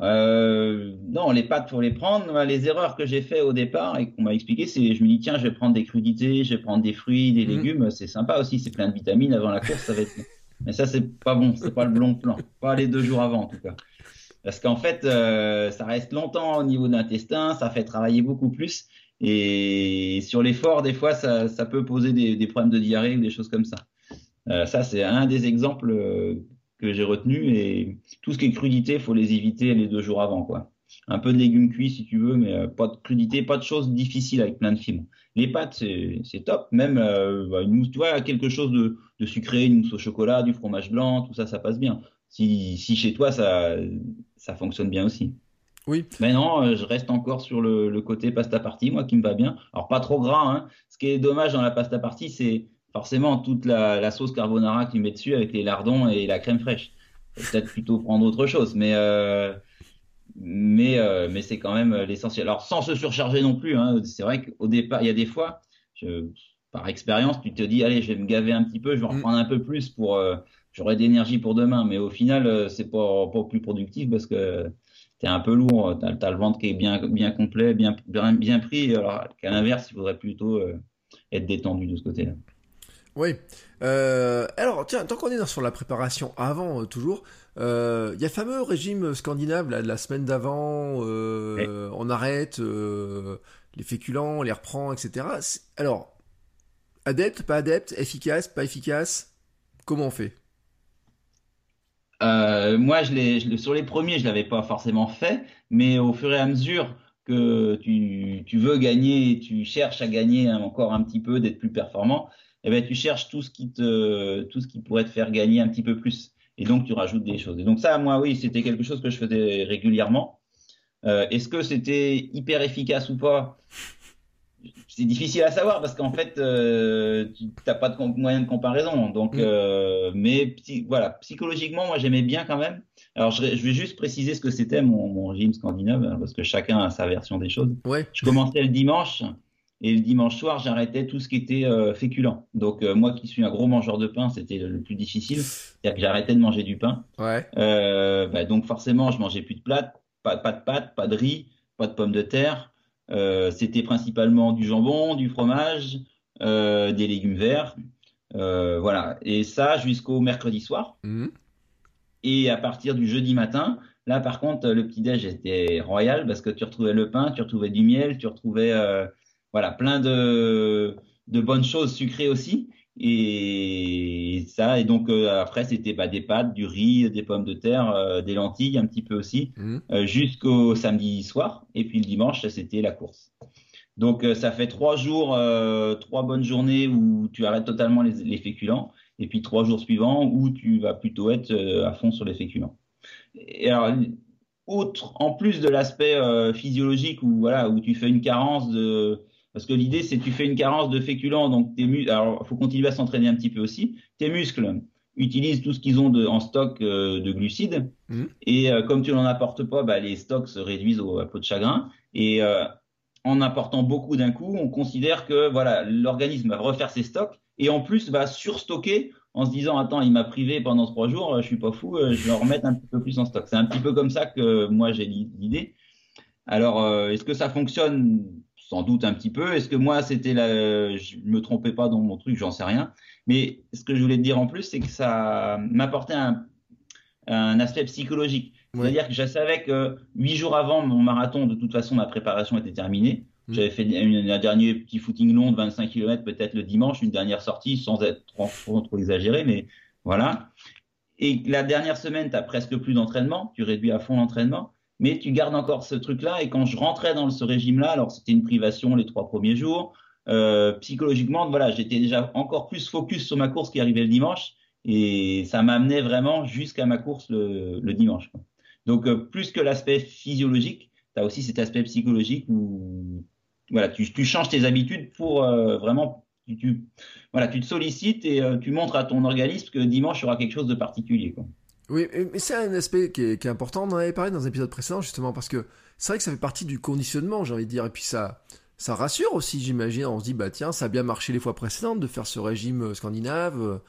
Euh, non, les pâtes pour les prendre. Les erreurs que j'ai fait au départ et qu'on m'a expliqué, c'est je me dis tiens, je vais prendre des crudités, je vais prendre des fruits, des mmh. légumes, c'est sympa aussi, c'est plein de vitamines avant la course, ça va être. Mais ça c'est pas bon, c'est pas le bon plan, pas les deux jours avant en tout cas. Parce qu'en fait, euh, ça reste longtemps au niveau de l'intestin, ça fait travailler beaucoup plus. Et sur l'effort, des fois, ça, ça peut poser des, des, problèmes de diarrhée ou des choses comme ça. Euh, ça, c'est un des exemples euh, que j'ai retenu. Et tout ce qui est crudité, faut les éviter les deux jours avant, quoi. Un peu de légumes cuits si tu veux, mais euh, pas de crudité, pas de choses difficiles avec plein de fibres. Les pâtes, c'est top. Même euh, bah, une mousse, tu vois, quelque chose de, de, sucré, une mousse au chocolat, du fromage blanc, tout ça, ça passe bien. Si, si chez toi, ça, ça fonctionne bien aussi. Oui. Mais non, je reste encore sur le, côté pasta party, moi qui me va bien. Alors pas trop gras, hein. Ce qui est dommage dans la pasta party, c'est forcément toute la, sauce carbonara qui met dessus avec les lardons et la crème fraîche. Peut-être plutôt prendre autre chose, mais euh, mais euh, mais c'est quand même l'essentiel. Alors sans se surcharger non plus. Hein. C'est vrai qu'au départ, il y a des fois, je, par expérience, tu te dis allez, je vais me gaver un petit peu, je vais en mm. prendre un peu plus pour j'aurai d'énergie pour demain. Mais au final, c'est pas pas plus productif parce que c'est un peu lourd. Tu as, le ventre qui est bien, bien complet, bien, bien, pris. Alors qu'à l'inverse, il faudrait plutôt euh, être détendu de ce côté-là. Oui. Euh, alors, tiens, tant qu'on est sur la préparation avant, euh, toujours, il y a le fameux régime scandinave là, de la semaine d'avant, on arrête les féculents, on les reprend, etc. Alors, adepte, pas adepte, efficace, pas efficace, comment on fait? Euh, moi, je l'ai, sur les premiers, je l'avais pas forcément fait, mais au fur et à mesure que tu, tu veux gagner, tu cherches à gagner encore un petit peu, d'être plus performant, eh ben, tu cherches tout ce qui te, tout ce qui pourrait te faire gagner un petit peu plus. et donc tu rajoutes des choses. Et donc ça, moi, oui, c'était quelque chose que je faisais régulièrement. Euh, Est-ce que c'était hyper efficace ou pas? C'est difficile à savoir parce qu'en fait, euh, tu n'as pas de moyen de comparaison. Donc, mm. euh, mais voilà, psychologiquement, moi, j'aimais bien quand même. Alors, je, je, vais juste préciser ce que c'était mon, mon, régime scandinave hein, parce que chacun a sa version des choses. Ouais. Je commençais le dimanche et le dimanche soir, j'arrêtais tout ce qui était euh, féculent. Donc, euh, moi qui suis un gros mangeur de pain, c'était le, plus difficile. C'est-à-dire que j'arrêtais de manger du pain. Ouais. Euh, bah, donc, forcément, je mangeais plus de pâtes, pas, pas de pâtes, pas de riz, pas de pommes de terre. C'était principalement du jambon, du fromage, des légumes verts. Voilà. Et ça jusqu'au mercredi soir. Mmh. Et à partir du jeudi matin, là par contre, le petit-déj était royal parce que tu retrouvais le pain, tu retrouvais du miel, tu retrouvais voilà, plein de, de bonnes choses sucrées aussi. Et ça, et donc euh, après, c'était bah, des pâtes, du riz, des pommes de terre, euh, des lentilles un petit peu aussi, Mmh. euh, jusqu'au samedi soir. Et puis le dimanche, c'était la course. Donc ça fait trois jours, trois bonnes journées où tu arrêtes totalement les, les féculents, et puis trois jours suivants où tu vas plutôt être à fond sur les féculents. Et alors, autre, en plus de l'aspect physiologique où voilà, où tu fais une carence de parce que l'idée, c'est que tu fais une carence de féculents, donc tes muscles, alors il faut continuer à s'entraîner un petit peu aussi. Tes muscles utilisent tout ce qu'ils ont de, en stock euh, de glucides, Mhm. et euh, comme tu n'en apportes pas, bah, les stocks se réduisent au, à peau de chagrin. Et euh, en apportant beaucoup d'un coup, on considère que voilà, l'organisme va refaire ses stocks et en plus va surstocker en se disant attends, il m'a privé pendant trois jours, je suis pas fou, je vais en remettre un petit peu plus en stock. C'est un petit peu comme ça que moi j'ai l'idée. Alors, est-ce que ça fonctionne? Sans doute un petit peu. Est-ce que moi, c'était la... je me trompais pas dans mon truc, j'en sais rien. Mais ce que je voulais te dire en plus, c'est que ça m'apportait un, un aspect psychologique. Ouais. C'est-à-dire que je savais que huit jours avant mon marathon, de toute façon, ma préparation était terminée. Mm. J'avais fait une- un dernier petit footing long de 25 km, peut-être le dimanche, une dernière sortie, sans être trop, trop, exagéré, mais voilà. Et la dernière semaine, tu as presque plus d'entraînement, tu réduis à fond l'entraînement, mais tu gardes encore ce truc-là. Et quand je rentrais dans ce régime-là, alors c'était une privation les trois premiers jours, euh, psychologiquement, voilà, j'étais déjà encore plus focus sur ma course qui arrivait le dimanche, et ça m'amenait vraiment jusqu'à ma course le, dimanche. Donc, euh, plus que l'aspect physiologique, tu as aussi cet aspect psychologique où voilà, tu, changes tes habitudes pour euh, vraiment, tu, voilà, tu te sollicites et tu montres à ton organisme que dimanche, il y aura quelque chose de particulier. Oui, mais c'est un aspect qui est, important. On en avait parlé dans un épisode précédent, justement, parce que c'est vrai que ça fait partie du conditionnement, j'ai envie de dire. Et puis ça, ça rassure aussi, j'imagine. On se dit, bah tiens, ça a bien marché les fois précédentes de faire ce régime euh, scandinave.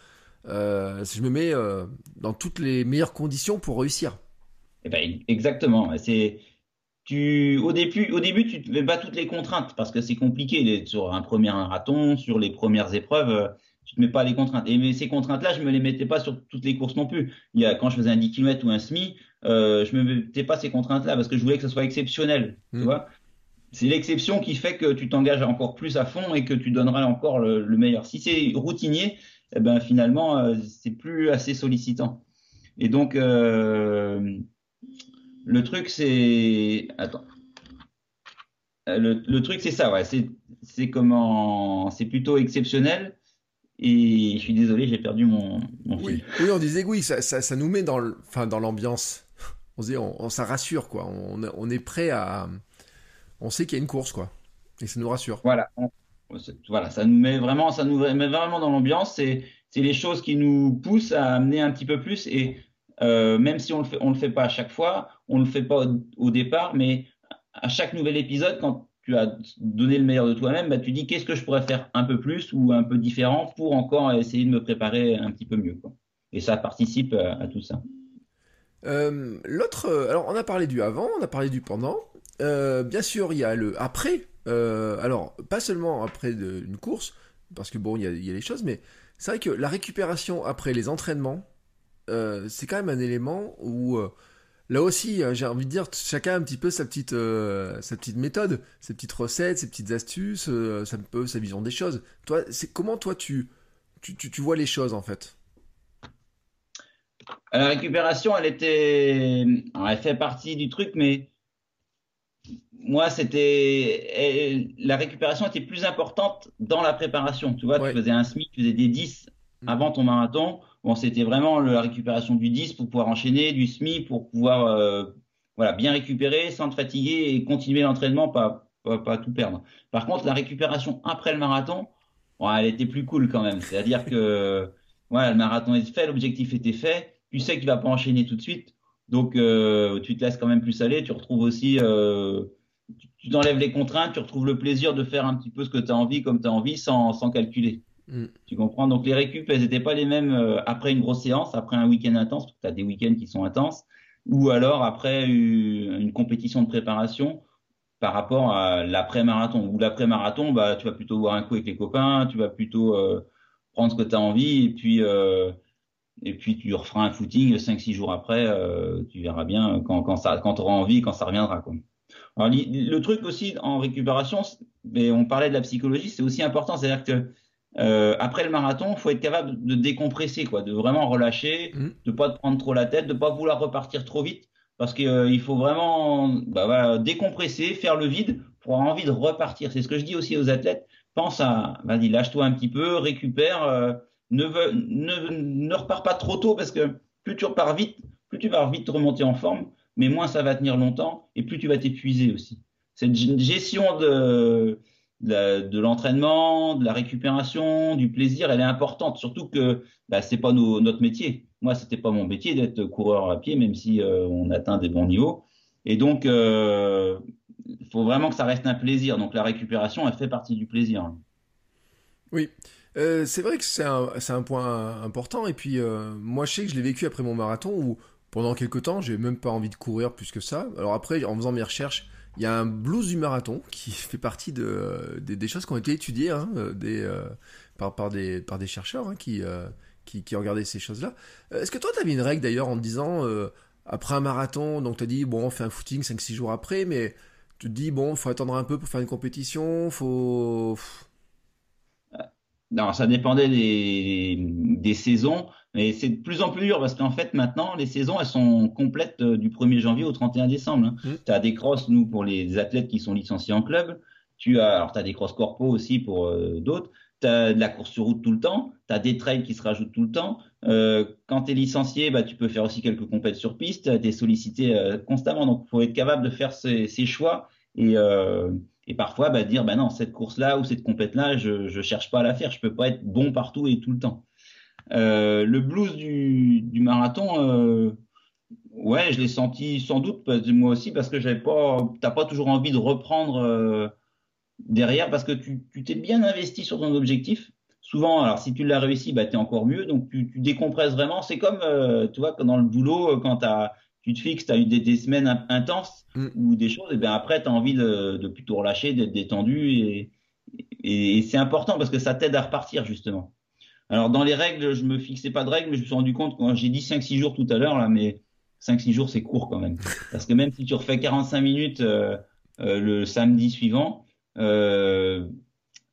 Euh, je me mets euh, dans toutes les meilleures conditions pour réussir. Eh ben, exactement. C'est, au début, au début, tu te mets pas toutes les contraintes parce que c'est compliqué sur un premier marathon, sur les premières épreuves. Tu te mets pas les contraintes. Et mais ces contraintes-là, je me les mettais pas sur toutes les courses non plus. Il y a, quand je faisais un 10 km ou un semi, euh, je me mettais pas ces contraintes-là parce que je voulais que ce soit exceptionnel. Tu Mm. vois? C'est l'exception qui fait que tu t'engages encore plus à fond et que tu donneras encore le, le meilleur. Si c'est routinier, eh ben finalement, euh, c'est plus assez sollicitant. Et donc, euh, le truc, c'est. Attends. Euh, Le, le truc, c'est ça, ouais. C'est comment. C'est plutôt exceptionnel. Et je suis désolé, j'ai perdu mon, mon fil. Oui, oui on disait oui, ça, ça, ça nous met dans le- enfin, dans l'ambiance. On se dit, on, on- ça rassure, quoi. On, on est prêt à. On sait qu'il y a une course, quoi. Et ça nous rassure. Voilà. Voilà, ça nous met vraiment, ça nous met vraiment dans l'ambiance. C'est, c'est les choses qui nous poussent à amener un petit peu plus. Et euh, même si on le fait, on le fait pas à chaque fois, on le fait pas au, au départ, mais à chaque nouvel épisode, quand tu as donné le meilleur de toi-même, bah, tu dis qu'est-ce que je pourrais faire un peu plus ou un peu différent pour encore essayer de me préparer un petit peu mieux. Et ça participe à, à tout ça. Euh, L'autre, euh, alors on a parlé du avant, on a parlé du pendant. Euh, bien sûr, il y a le après. Euh, alors, pas seulement après une course, parce que bon, il y a, il y a les choses, mais c'est vrai que la récupération après les entraînements, euh, c'est quand même un élément où, euh, là aussi, euh, j'ai envie de dire, chacun a un petit peu sa petite, euh, sa petite méthode, ses petites recettes, ses petites astuces, euh, ça peut, sa vision des choses. Toi, c'est comment toi tu, tu, tu, tu vois les choses en fait? La récupération, elle était, elle fait partie du truc, mais moi, c'était, la récupération était plus importante dans la préparation. Tu vois, Ouais. tu faisais un SMI, tu faisais des 10 Mm. avant ton marathon. Bon, c'était vraiment la récupération du 10 pour pouvoir enchaîner, du semi pour pouvoir euh, voilà, bien récupérer sans te fatiguer et continuer l'entraînement, pas, pas, tout perdre. Par contre, la récupération après le marathon, elle était plus cool quand même. C'est-à-dire que voilà, le marathon est fait, l'objectif était fait, tu sais que tu vas pas enchaîner tout de suite, donc euh, tu te laisses quand même plus aller, tu retrouves aussi, euh, tu t'enlèves les contraintes, tu retrouves le plaisir de faire un petit peu ce que tu as envie comme tu as envie sans, sans calculer. Mm. Tu comprends? Donc les récup, elles n'étaient pas les mêmes euh, après une grosse séance, après un week-end intense, parce que tu as des week-ends qui sont intenses, ou alors après une compétition de préparation par rapport à l'après-marathon. Ou l'après-marathon, bah, tu vas plutôt voir un coup avec les copains, tu vas plutôt euh, prendre ce que tu as envie, et puis, euh, et puis tu referas un footing 5-6 jours après, tu verras bien quand, quand, quand tu auras envie, quand ça reviendra. Quoi. Le truc aussi en récupération, mais on parlait de la psychologie, c'est aussi important, c'est-à-dire que euh, après le marathon, il faut être capable de décompresser, quoi, de vraiment relâcher, mmh. de pas te prendre trop la tête, de pas vouloir repartir trop vite, parce qu'il euh, faut vraiment bah, décompresser, faire le vide pour avoir envie de repartir. C'est ce que je dis aussi aux athlètes. Pense à, vas-y, lâche-toi un petit peu, récupère, euh, ne, ne, ne repars pas trop tôt, parce que plus tu repars vite, plus tu vas vite remonter en forme, mais moins ça va tenir longtemps, et plus tu vas t'épuiser aussi. Cette gestion de de l'entraînement, de la récupération, du plaisir, elle est importante. Surtout que bah, c'est pas notre métier. Moi, c'était pas mon métier d'être coureur à pied, même si euh, on atteint des bons niveaux. Et donc, il euh, faut vraiment que ça reste un plaisir. Donc, la récupération, elle fait partie du plaisir. Oui. Euh, c'est vrai que c'est un, point important. Et puis, moi, je sais que je l'ai vécu après mon marathon où pendant quelques temps, j'ai même pas envie de courir plus que ça. Alors après, en faisant mes recherches, il y a un blues du marathon qui fait partie de, des, choses qui ont été étudiées hein, des, euh, par, par, des, par des chercheurs hein, qui, euh, qui, qui, regardé ces choses-là. Euh, est-ce que toi, tu avais une règle d'ailleurs en te disant, après un marathon, donc tu as dit, bon, on fait un footing 5-6 jours après, mais tu te dis, bon, faut attendre un peu pour faire une compétition, faut... Non, ça dépendait des, des saisons. Mais c'est de plus en plus dur parce qu'en fait, maintenant, les saisons, elles sont complètes euh, du 1er janvier au 31 décembre. Hein. Mm. Tu as des crosses, nous, pour les athlètes qui sont licenciés en club. Tu as, alors, tu as des crosses corpo aussi pour euh, d'autres. Tu as de la course sur route tout le temps. Tu as des trails qui se rajoutent tout le temps. Euh, quand tu es licencié, bah, tu peux faire aussi quelques compètes sur piste. Tu es sollicité euh, constamment. Donc, il faut être capable de faire ces, ces choix et, et parfois bah, dire bah non, cette course-là ou cette compète-là, je ne cherche pas à la faire. Je peux pas être bon partout et tout le temps. Euh, le blues du, du marathon, euh, ouais, je l'ai senti sans doute moi aussi parce que j'avais pas, t'as pas toujours envie de reprendre euh, derrière parce que tu t'es bien investi sur ton objectif. Souvent, alors si tu l'as réussi, bah t'es encore mieux. Donc tu, tu décompresses vraiment. C'est comme, tu vois, dans le boulot, quand t'as tu te fixes, tu as eu des, des semaines intenses mm. ou des choses, et bien après, tu as envie de, de, plutôt relâcher, d'être détendu. Et, et c'est important parce que ça t'aide à repartir, justement. Alors, dans les règles, je me fixais pas de règles, mais je me suis rendu compte quand j'ai dit 5-6 jours tout à l'heure, là, mais 5-6 jours, c'est court quand même. Parce que même si tu refais 45 minutes euh, euh, le samedi suivant, euh,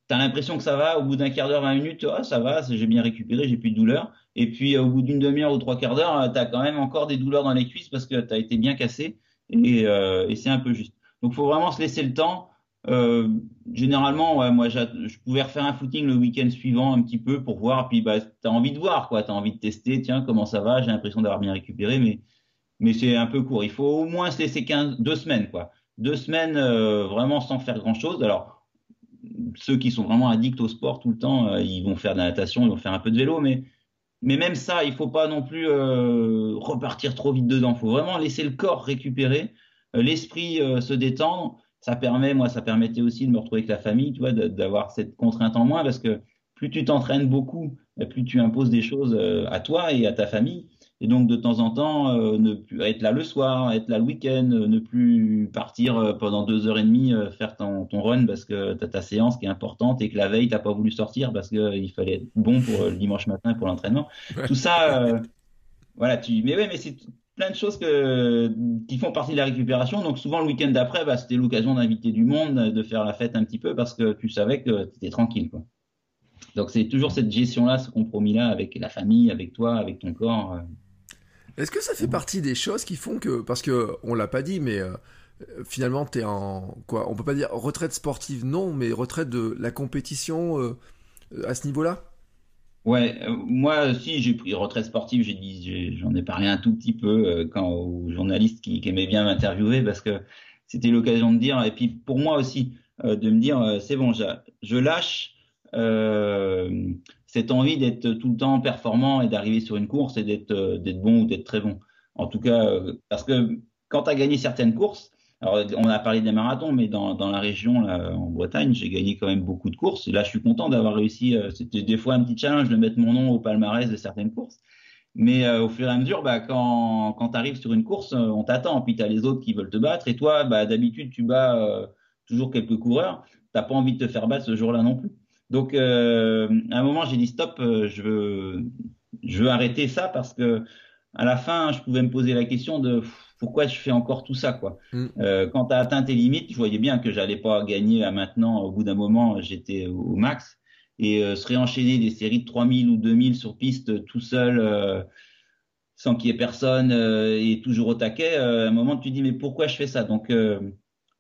tu as l'impression que ça va. Au bout d'un quart d'heure, 20 minutes, oh, ça va, j'ai bien récupéré, j'ai plus de douleur. Et puis, au bout d'une demi-heure ou trois quarts d'heure, tu as quand même encore des douleurs dans les cuisses parce que tu as été bien cassé. Et, et c'est un peu juste. Donc, il faut vraiment se laisser le temps euh, généralement, moi, je pouvais refaire un footing le week-end suivant un petit peu pour voir. Puis, bah, t'as envie de voir, quoi. T'as envie de tester. Tiens, comment ça va? J'ai l'impression d'avoir bien récupéré, mais c'est un peu court. Il faut au moins se laisser 15, deux semaines, quoi. Deux semaines euh, vraiment sans faire grand-chose. Alors, ceux qui sont vraiment addicts au sport tout le temps, euh, ils vont faire de la natation, ils vont faire un peu de vélo, mais mais même ça, il faut pas non plus repartir trop vite dedans. Il faut vraiment laisser le corps récupérer, l'esprit se détendre ça permet, moi, ça permettait aussi de me retrouver avec la famille, tu vois, d'avoir cette contrainte en moins parce que plus tu t'entraînes beaucoup, plus tu imposes des choses euh, à toi et à ta famille. Et donc, de temps en temps, euh, ne plus être là le soir, être là le week-end, euh, ne plus partir pendant deux heures et demie faire ton, ton run parce que tu as ta séance qui est importante et que la veille, tu pas voulu sortir parce qu'il fallait être bon pour le dimanche matin pour l'entraînement. Tout ça, voilà, tu. Mais oui, mais c'est plein de choses que, qui font partie de la récupération. Donc souvent le week-end d'après, bah, c'était l'occasion d'inviter du monde, de faire la fête un petit peu parce que tu savais que tu étais tranquille. Quoi. Donc c'est toujours cette gestion-là, ce compromis-là avec la famille, avec toi, avec ton corps. Euh. Est-ce que ça fait partie des choses qui font que, parce que on l'a pas dit, mais euh, finalement tu es en quoi On peut pas dire retraite sportive, non, mais retraite de la compétition euh, à ce niveau-là? Ouais, euh, moi aussi j'ai pris retraite sportive, j'ai dit j'en ai parlé un tout petit peu euh, quand aux journalistes qui, aimaient bien m'interviewer parce que c'était l'occasion de dire et puis pour moi aussi euh, de me dire c'est bon, je, je lâche cette envie d'être tout le temps performant et d'arriver sur une course et d'être d'être bon ou d'être très bon. En tout cas parce que quand tu as gagné certaines courses, alors, on a parlé des marathons, mais dans, dans la région, là, en Bretagne, j'ai gagné quand même beaucoup de courses. Et là, je suis content d'avoir réussi. Euh, c'était des fois un petit challenge de mettre mon nom au palmarès de certaines courses. Mais euh, au fur et à mesure, bah, quand, quand tu arrives sur une course, euh, on t'attend. Puis tu as les autres qui veulent te battre. Et toi, bah, d'habitude, tu bats toujours quelques coureurs. Tu pas envie de te faire battre ce jour-là non plus. Donc, à un moment, j'ai dit stop, je, veux, je veux arrêter ça parce que à la fin, je pouvais me poser la question de pourquoi je fais encore tout ça quoi. Mm. Euh, quand tu as atteint tes limites, je voyais bien que j'allais pas gagner à maintenant. Au bout d'un moment, j'étais au max et euh, se réenchaîner des séries de 3000 ou 2000 sur piste tout seul. Euh, sans qu'il y ait personne et toujours au taquet, à un moment tu te dis mais pourquoi je fais ça? Donc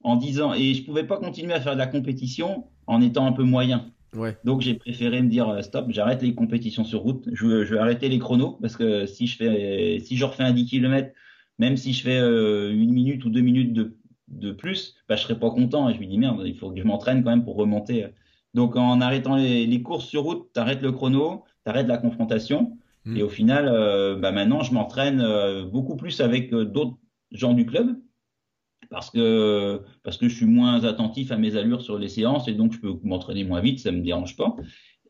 en disant et je pouvais pas continuer à faire de la compétition en étant un peu moyen. Ouais. Donc j'ai préféré me dire stop, j'arrête les compétitions sur route, je, je, vais arrêter les chronos parce que si je fais si je refais un 10 km même si je fais euh, une minute ou deux minutes de, de plus, bah, je serais pas content et je me dis merde, il faut que je m'entraîne quand même pour remonter. Donc en arrêtant les, courses sur route, tu arrêtes le chrono, tu arrêtes la confrontation. Hmm. Et au final, euh, bah, maintenant, je m'entraîne euh, beaucoup plus avec d'autres gens du club parce que, parce que je suis moins attentif à mes allures sur les séances et donc je peux m'entraîner moins vite, ça me dérange pas.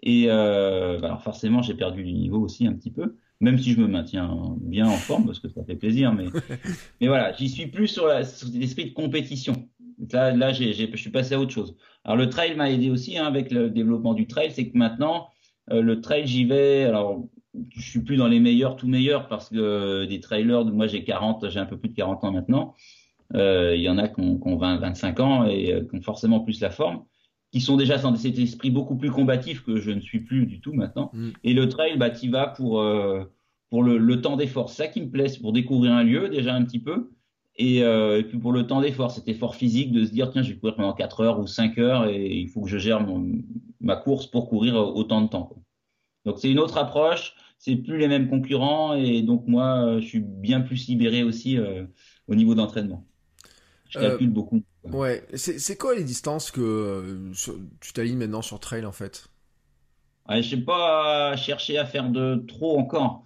Et bah, alors forcément, j'ai perdu du niveau aussi un petit peu même si je me maintiens bien en forme parce que ça fait plaisir. Mais, mais voilà, j'y suis plus sur l'esprit de compétition. Là, là je suis passé à autre chose. Alors le trail m'a aidé aussi hein, avec le développement du trail, c'est que maintenant euh, le trail j'y vais. Alors je suis plus dans les meilleurs, tout meilleurs parce que euh, des trailers, moi j'ai 40, j'ai un peu plus de 40 ans maintenant. Euh, il y en a qui ont, qui ont 20, 25 ans et euh, qui ont forcément plus la forme qui sont déjà dans cet esprit beaucoup plus combatif que je ne suis plus du tout maintenant. Mm. Et le trail, bah, tu vas pour, euh, pour le, le temps d'effort. C'est ça qui me plaît, c'est pour découvrir un lieu déjà un petit peu. Et, euh, et puis pour le temps d'effort, cet effort physique de se dire, tiens, je vais courir pendant 4 heures ou 5 heures et il faut que je gère mon, ma course pour courir autant de temps. Quoi. Donc c'est une autre approche, c'est plus les mêmes concurrents et donc moi, je suis bien plus libéré aussi euh, au niveau d'entraînement. Je calcule euh, beaucoup. Ouais, c'est quoi les distances que euh, tu t'alignes maintenant sur trail en fait? Ouais, Je n'ai pas cherché à faire de trop encore.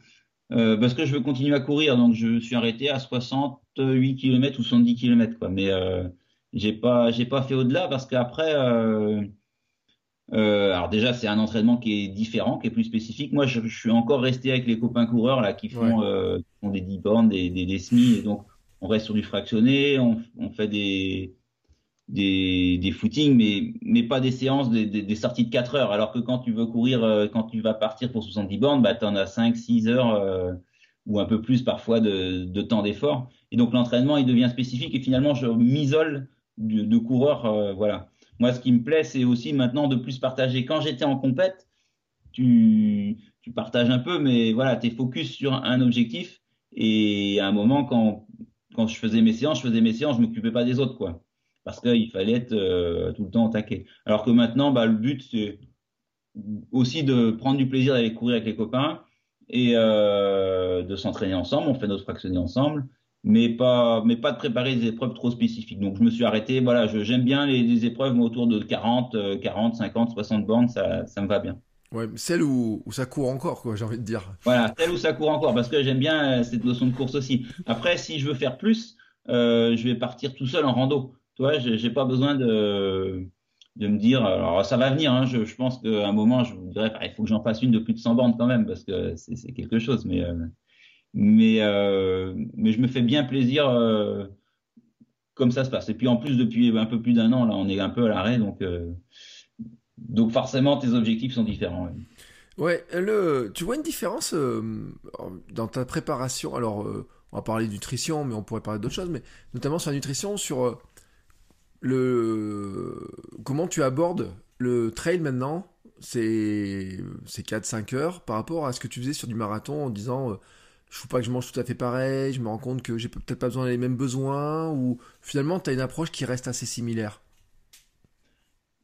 Euh, parce que je veux continuer à courir, donc je suis arrêté à 68 km ou 70 km quoi. Mais euh, j'ai pas j'ai pas fait au-delà parce qu'après euh, alors déjà c'est un entraînement qui est différent, qui est plus spécifique. Moi je, suis encore resté avec les copains coureurs là qui font, qui font des 10 bornes, des, des, des SMI et donc on reste sur du fractionné, on, on fait des des, des footings, mais, mais pas des séances, des, des, sorties de 4 heures. Alors que quand tu veux courir, euh, quand tu vas partir pour 70 bornes, bah, tu en as 5, 6 heures euh, ou un peu plus parfois de, de temps d'effort. Et donc l'entraînement, il devient spécifique et finalement, je m'isole de, de coureurs. Euh, voilà. Moi, ce qui me plaît, c'est aussi maintenant de plus partager. Quand j'étais en compète, tu, tu partages un peu, mais voilà, tu es focus sur un objectif. Et à un moment, quand, quand je faisais mes séances, je faisais mes séances, je m'occupais pas des autres, quoi parce qu'il fallait être euh, tout le temps au taquet. Alors que maintenant, bah, le but, c'est aussi de prendre du plaisir d'aller courir avec les copains et euh, de s'entraîner ensemble. On fait notre fractionné ensemble, mais pas, mais pas de préparer des épreuves trop spécifiques. Donc, je me suis arrêté. Voilà, j'aime bien les, épreuves autour de 40, 40, 50, 60 bandes, ça, ça me va bien. Ouais, celle où, où, ça court encore, quoi, j'ai envie de dire. Voilà, celle où ça court encore, parce que j'aime bien euh, cette notion de course aussi. Après, si je veux faire plus, euh, je vais partir tout seul en rando. Toi, j'ai pas besoin de, de me dire. Alors, ça va venir. Hein, je, pense qu'à un moment, je vous dirais, bah, il faut que j'en fasse une de plus de 100 bandes quand même, parce que c'est quelque chose. Mais, euh, mais, euh, mais je me fais bien plaisir euh, comme ça se passe. Et puis en plus, depuis un peu plus d'un an, là, on est un peu à l'arrêt, donc, donc forcément, tes objectifs sont différents. Ouais, le, tu vois une différence dans ta préparation? Alors, on va parler de nutrition, mais on pourrait parler d'autres choses, mais notamment sur la nutrition, sur le comment tu abordes le trail maintenant c'est 4-5 heures par rapport à ce que tu faisais sur du marathon en disant euh, je ne pas que je mange tout à fait pareil, je me rends compte que j'ai peut-être pas besoin des mêmes besoins ou finalement tu as une approche qui reste assez similaire?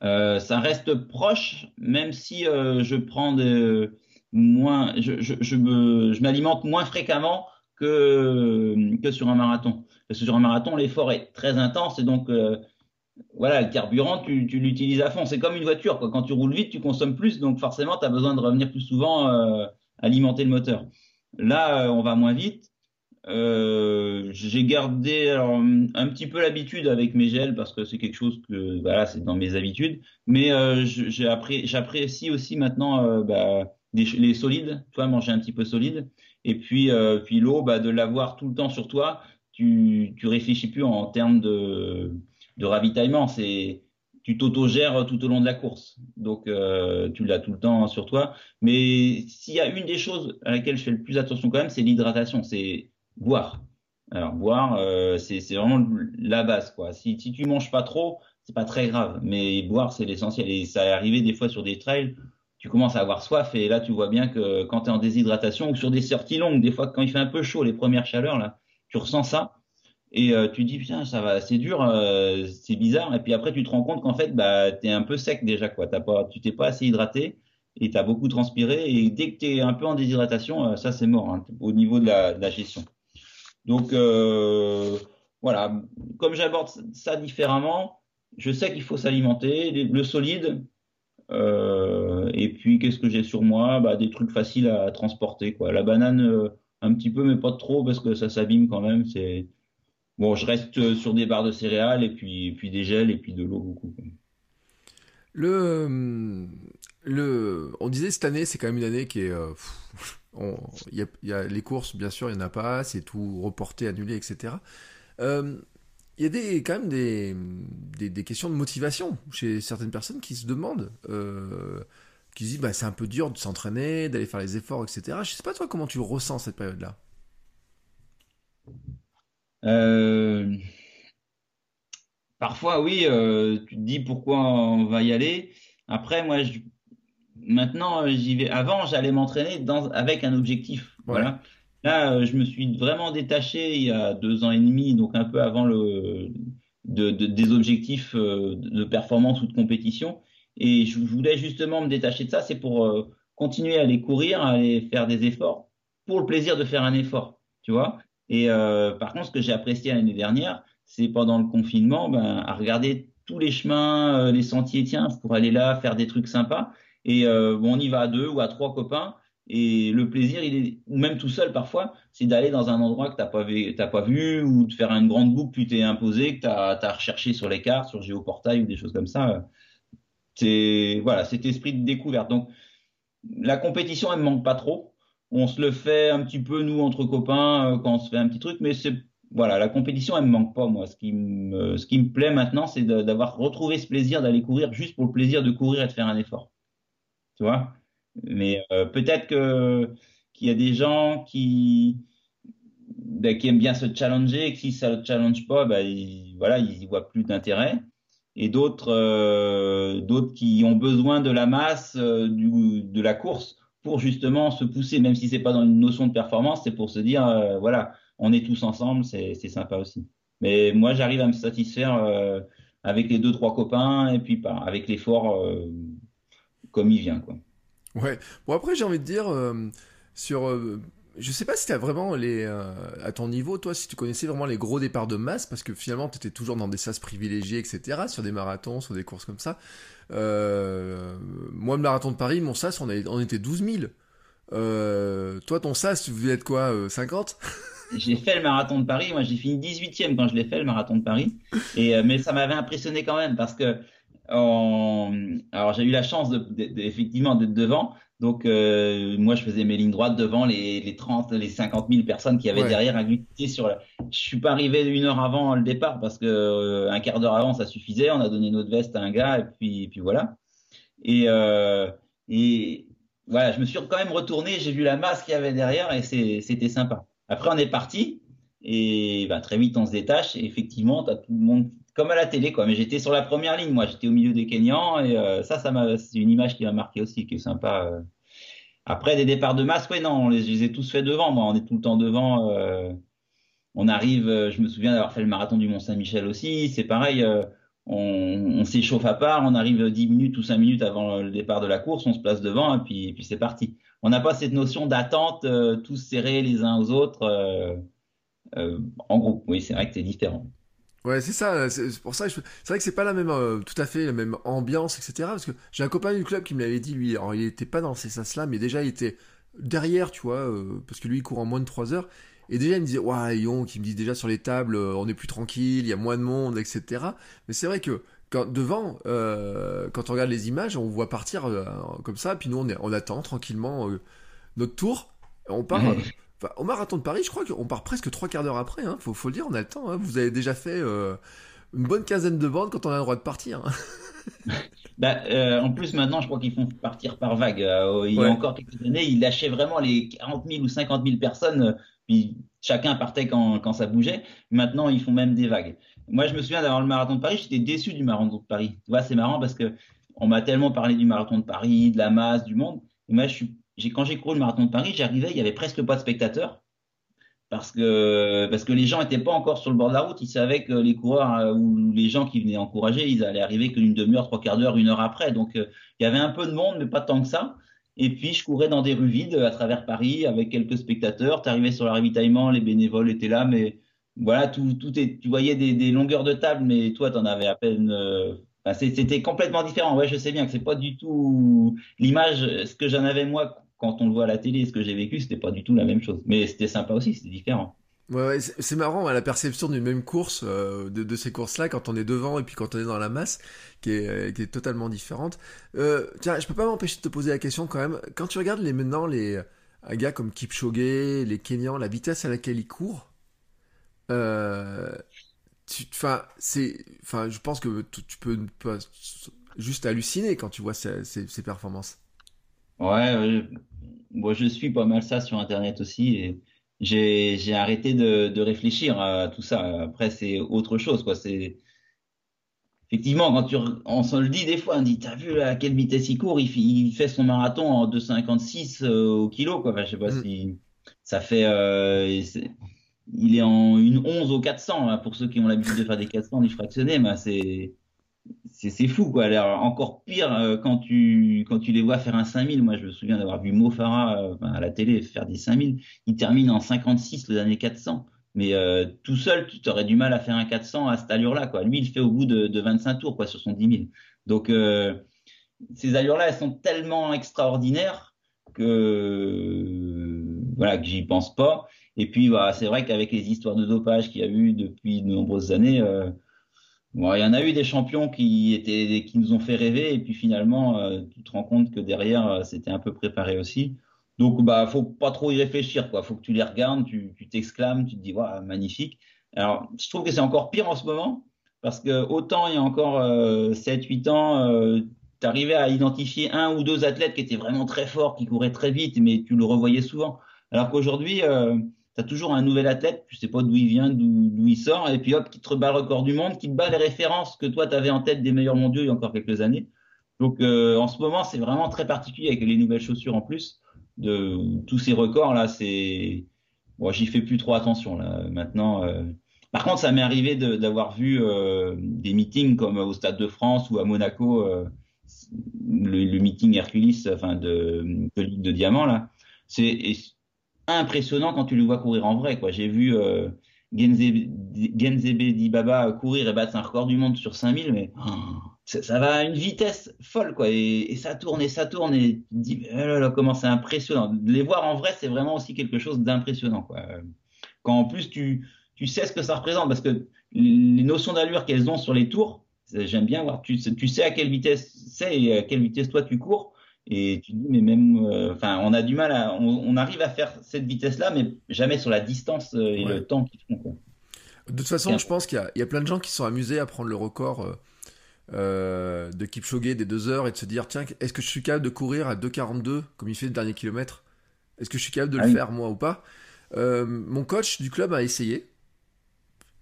Euh, ça reste proche, même si euh, je prends des, moins, je, je, je me, je m'alimente moins fréquemment que, que sur un marathon. Parce que sur un marathon, l'effort est très intense et donc, voilà, le carburant, tu, l'utilises à fond. C'est comme une voiture. Quand tu roules vite, tu consommes plus, donc forcément, tu as besoin de revenir plus souvent euh, alimenter le moteur. Là, euh, on va moins vite. Euh, j'ai gardé un petit peu l'habitude avec mes gels parce que c'est quelque chose que voilà c'est dans mes habitudes mais j'apprécie aussi maintenant bah, les solides tu vois manger un petit peu solide et puis puis l'eau bah, de l'avoir tout le temps sur toi tu réfléchis plus en termes de de ravitaillement c'est tu t'autogères tout au long de la course donc euh, tu l'as tout le temps sur toi mais s'il y a une des choses à laquelle je fais le plus attention quand même c'est l'hydratation c'est boire. Alors boire, euh, c'est vraiment la base quoi. Si, si tu manges pas trop, c'est pas très grave, mais boire c'est l'essentiel. Et ça est arrivé des fois sur des trails, tu commences à avoir soif et là tu vois bien que quand tu es en déshydratation ou sur des sorties longues, des fois quand il fait un peu chaud, les premières chaleurs là, tu ressens ça et euh, tu dis putain ça va, c'est dur, euh, c'est bizarre. Et puis après tu te rends compte qu'en fait bah t'es un peu sec déjà quoi. T'as pas, tu t'es pas assez hydraté et tu as beaucoup transpiré et dès que tu es un peu en déshydratation, ça c'est mort hein, au niveau de la, gestion. Donc euh, voilà, comme j'aborde ça différemment, je sais qu'il faut s'alimenter, le solide, euh, et puis qu'est-ce que j'ai sur moi? Bah, Des trucs faciles à transporter. Quoi. La banane, euh, un petit peu, mais pas trop, parce que ça s'abîme quand même. C'est Bon, je reste sur des barres de céréales, et puis, puis des gels, et puis de l'eau beaucoup. Le, le, on disait cette année, c'est quand même une année qui est... Il y, a, les courses, bien sûr, il n'y en a pas, c'est tout reporté, annulé, etc. Euh, il y a des, quand même des, des, questions de motivation chez certaines personnes qui se demandent, euh, qui se disent bah, c'est un peu dur de s'entraîner, d'aller faire les efforts, etc. Je sais pas toi comment tu ressens cette période-là? Euh, parfois, oui, tu te dis pourquoi on va y aller. Après, moi, je, Maintenant, euh, j'y vais. Avant, j'allais m'entraîner dans, avec un objectif. Voilà. Là, euh, je me suis vraiment détaché il y a deux ans et demi, donc un peu avant le, de, de, des objectifs euh, de performance ou de compétition. Et je voulais justement me détacher de ça, c'est pour continuer à aller courir, à aller faire des efforts, pour le plaisir de faire un effort, tu vois. Et euh, par contre, ce que j'ai apprécié l'année dernière, c'est pendant le confinement, ben, à regarder tous les chemins, les sentiers, tiens, pour aller là, faire des trucs sympas. Et euh, bon, on y va à deux ou à trois copains. Et le plaisir, il est, ou même tout seul parfois, c'est d'aller dans un endroit que t'as pas vu, pas vu, ou de faire une grande boucle que tu t'es imposé, que t'as as recherché sur les cartes, sur Géoportail ou des choses comme ça. C'est voilà, cet esprit de découverte. Donc la compétition, elle me manque pas trop. On se le fait un petit peu nous entre copains euh, quand on se fait un petit truc, mais c'est voilà, la compétition, elle me manque pas moi. Ce qui me, ce qui me plaît maintenant, c'est d'avoir retrouvé ce plaisir d'aller courir juste pour le plaisir de courir et de faire un effort tu vois? Mais euh, peut-être que qu'il y a des gens qui ben, qui aiment bien se challenger et que si ça ne challenge pas, ben, ils, voilà, ils y voient plus d'intérêt. Et d'autres euh, d'autres qui ont besoin de la masse euh, du, de la course pour justement se pousser, même si c'est pas dans une notion de performance, c'est pour se dire voilà, on est tous ensemble, c'est sympa aussi. Mais moi, j'arrive à me satisfaire avec les deux trois copains et puis pas avec l'effort comme il vient, quoi. Ouais. Bon après j'ai envie de dire euh, sur, euh, je sais pas si tu as vraiment les, euh, à ton niveau, toi, si tu connaissais vraiment les gros départs de masse, parce que finalement tu étais toujours dans des sas privilégiés, etc. Sur des marathons, sur des courses comme ça. moi le marathon de Paris, mon sas, on, était 12 000. toi ton sas, tu voulais être quoi, 50 j'ai fait le marathon de Paris. Moi, j'ai fini 18e quand je l'ai fait, le marathon de Paris. Et, mais ça m'avait impressionné quand même parce que alors j'ai eu la chance de, effectivement d'être devant. Donc euh, moi je faisais mes lignes droites devant les, les 30, les 50 000 personnes qui avaient derrière agglutinées sur. La... Je suis pas arrivé une heure avant le départ parce que euh, un quart d'heure avant ça suffisait. On a donné notre veste à un gars et puis puis voilà. Et euh, et voilà, je me suis quand même retourné. J'ai vu la masse qu'il y avait derrière et c'était sympa. Après on est parti et bah, très vite on se détache. Et effectivement, tu as tout le monde comme à la télé, quoi. Mais j'étais sur la première ligne, moi. J'étais au milieu des Kenyans et euh, ça, ça c'est une image qui m'a marqué aussi, qui est sympa. Euh. Après des départs de masse, ouais, non, on les, je les ai tous fait devant. Moi, on est tout le temps devant. Euh. on arrive. je me souviens d'avoir fait le marathon du Mont Saint-Michel aussi. C'est pareil. on, on s'échauffe à part. On arrive 10 minutes ou 5 minutes avant le départ de la course. On se place devant et puis, et puis c'est parti. on n'a pas cette notion d'attente, tous serrés les uns aux autres en groupe. Oui, c'est vrai que c'est différent. Ouais, c'est ça. C'est pour ça. C'est vrai que c'est pas la même, euh, tout à fait la même ambiance, etc. Parce que j'ai un copain du club qui me l'avait dit, lui. Alors, il était pas dans ces sas-là, mais déjà, il était derrière, tu vois, euh, parce que lui, il court en moins de 3 heures. Et déjà, il me disait, ouais, Yon, qui me dit déjà sur les tables, euh, on est plus tranquille, il y a moins de monde, etc. Mais c'est vrai que quand, devant, quand on regarde les images, on voit partir comme ça, puis nous, on, est, on attend tranquillement notre tour. On part. Au marathon de Paris, je crois qu'on part presque trois quarts d'heure après. Hein. Faut, faut, le dire, on a le temps. Hein. Vous avez déjà fait euh, une bonne quinzaine de bandes quand on a le droit de partir. Hein. bah, euh, en plus, maintenant, je crois qu'ils font partir par vague. Euh, il y a encore quelques années, ils lâchaient vraiment les 40 000 ou 50 000 personnes. puis chacun partait quand, quand, ça bougeait. Maintenant, ils font même des vagues. Moi, je me souviens d'avoir le marathon de Paris. J'étais déçu du marathon de Paris. Tu vois, c'est marrant parce que on m'a tellement parlé du marathon de Paris, de la masse, du monde. Et moi, je suis quand j'ai couru le marathon de Paris, j'arrivais, il y avait presque pas de spectateurs parce que parce que les gens n'étaient pas encore sur le bord de la route. Ils savaient que les coureurs euh, ou les gens qui venaient encourager, ils allaient arriver que d'une demi-heure, trois quarts d'heure, une heure après. Donc euh, il y avait un peu de monde, mais pas tant que ça. Et puis je courais dans des rues vides à travers Paris avec quelques spectateurs. Tu arrivais sur le ravitaillement, les bénévoles étaient là, mais voilà, tout, tout est, tu voyais des, longueurs de table, mais toi, tu en avais à peine. Euh, c'était complètement différent. Ouais, je sais bien que c'est pas du tout l'image, ce que j'en avais moi quand on le voit à la télé, ce que j'ai vécu, c'était pas du tout la même chose. Mais c'était sympa aussi, c'était différent. Ouais, c'est marrant la perception d'une même course, euh, de, ces courses-là, quand on est devant et puis quand on est dans la masse, qui est, euh, qui est totalement différente. Euh, tiens, je peux pas m'empêcher de te poser la question quand même. Quand tu regardes les maintenant les un gars comme Kipchoge, les Kenyans, la vitesse à laquelle ils courent, enfin c'est, je pense que tu, peux juste halluciner quand tu vois ces performances. Ouais, moi, je suis pas mal ça sur Internet aussi et j'ai, j'ai arrêté de, de réfléchir à tout ça. Après, c'est autre chose, quoi. C'est effectivement quand tu, on se le dit des fois, on dit, t'as vu à quelle vitesse il court? Il, il fait son marathon en 2,56 euh, au kilo, quoi. Enfin, je sais pas mm. si ça fait. Euh, il est en une 11 au 400 hein, pour ceux qui ont l'habitude de faire des 400 du fractionné, mais c'est c'est fou quoi. Alors, encore pire euh, quand tu quand tu les vois faire un 5000. Moi, je me souviens d'avoir vu Mo Farah euh, à la télé faire des 5000. Il termine en 56 les années 400. Mais euh, tout seul, tu aurais du mal à faire un 400 à cette allure-là quoi. Lui, il fait au bout de, de 25 tours quoi sur son 10 000. Donc ces allures-là, elles sont tellement extraordinaires que voilà que j'y pense pas. Et puis voilà, c'est vrai qu'avec les histoires de dopage qu'il y a eu depuis de nombreuses années il y en a eu des champions qui étaient, qui nous ont fait rêver, et puis finalement, euh, tu te rends compte que derrière, euh, c'était un peu préparé aussi. Donc, bah, faut pas trop y réfléchir, quoi. Faut que tu les regardes, tu, t'exclames, tu te dis, waouh, magnifique. Alors, je trouve que c'est encore pire en ce moment, parce que autant il y a encore 7-8 euh, ans, tu arrivais à identifier un ou deux athlètes qui étaient vraiment très forts, qui couraient très vite, mais tu le revoyais souvent. Alors qu'aujourd'hui, toujours un nouvel athlète, tu sais pas d'où il vient, d'où il sort, et puis hop, qui te rebat le record du monde, qui te bat les références que toi, tu avais en tête des meilleurs mondiaux il y a encore quelques années. Donc euh, en ce moment, c'est vraiment très particulier avec les nouvelles chaussures en plus. De tous ces records là, c'est bon, j'y fais plus trop attention maintenant. Euh. Par contre, ça m'est arrivé d'avoir vu euh, des meetings comme au Stade de France ou à Monaco, le, meeting Hercules, enfin de, de Ligue de Diamant là. Impressionnant quand tu le vois courir en vrai. Quoi. J'ai vu euh, Genzebe Dibaba courir et battre un record du monde sur 5000, mais oh, ça, va à une vitesse folle. Quoi. Et, ça tourne et ça tourne. Et dis, oh là comment c'est impressionnant. De les voir en vrai, c'est vraiment aussi quelque chose d'impressionnant. Quoi. Quand en plus tu, tu sais ce que ça représente, parce que les notions d'allure qu'elles ont sur les tours, j'aime bien voir, tu, tu sais à quelle vitesse c'est et à quelle vitesse toi tu cours. Et tu dis, mais même, euh, enfin, on a du mal à, on, arrive à faire cette vitesse-là, mais jamais sur la distance euh, et le temps qu'ils font. De toute façon, je pense qu'il y, a plein de gens qui sont amusés à prendre le record euh, de Kipchoge des deux heures et de se dire, tiens, est-ce que je suis capable de courir à 2,42 comme il fait le dernier kilomètre? Est-ce que je suis capable de le ah faire moi ou pas? Mon coach du club a essayé.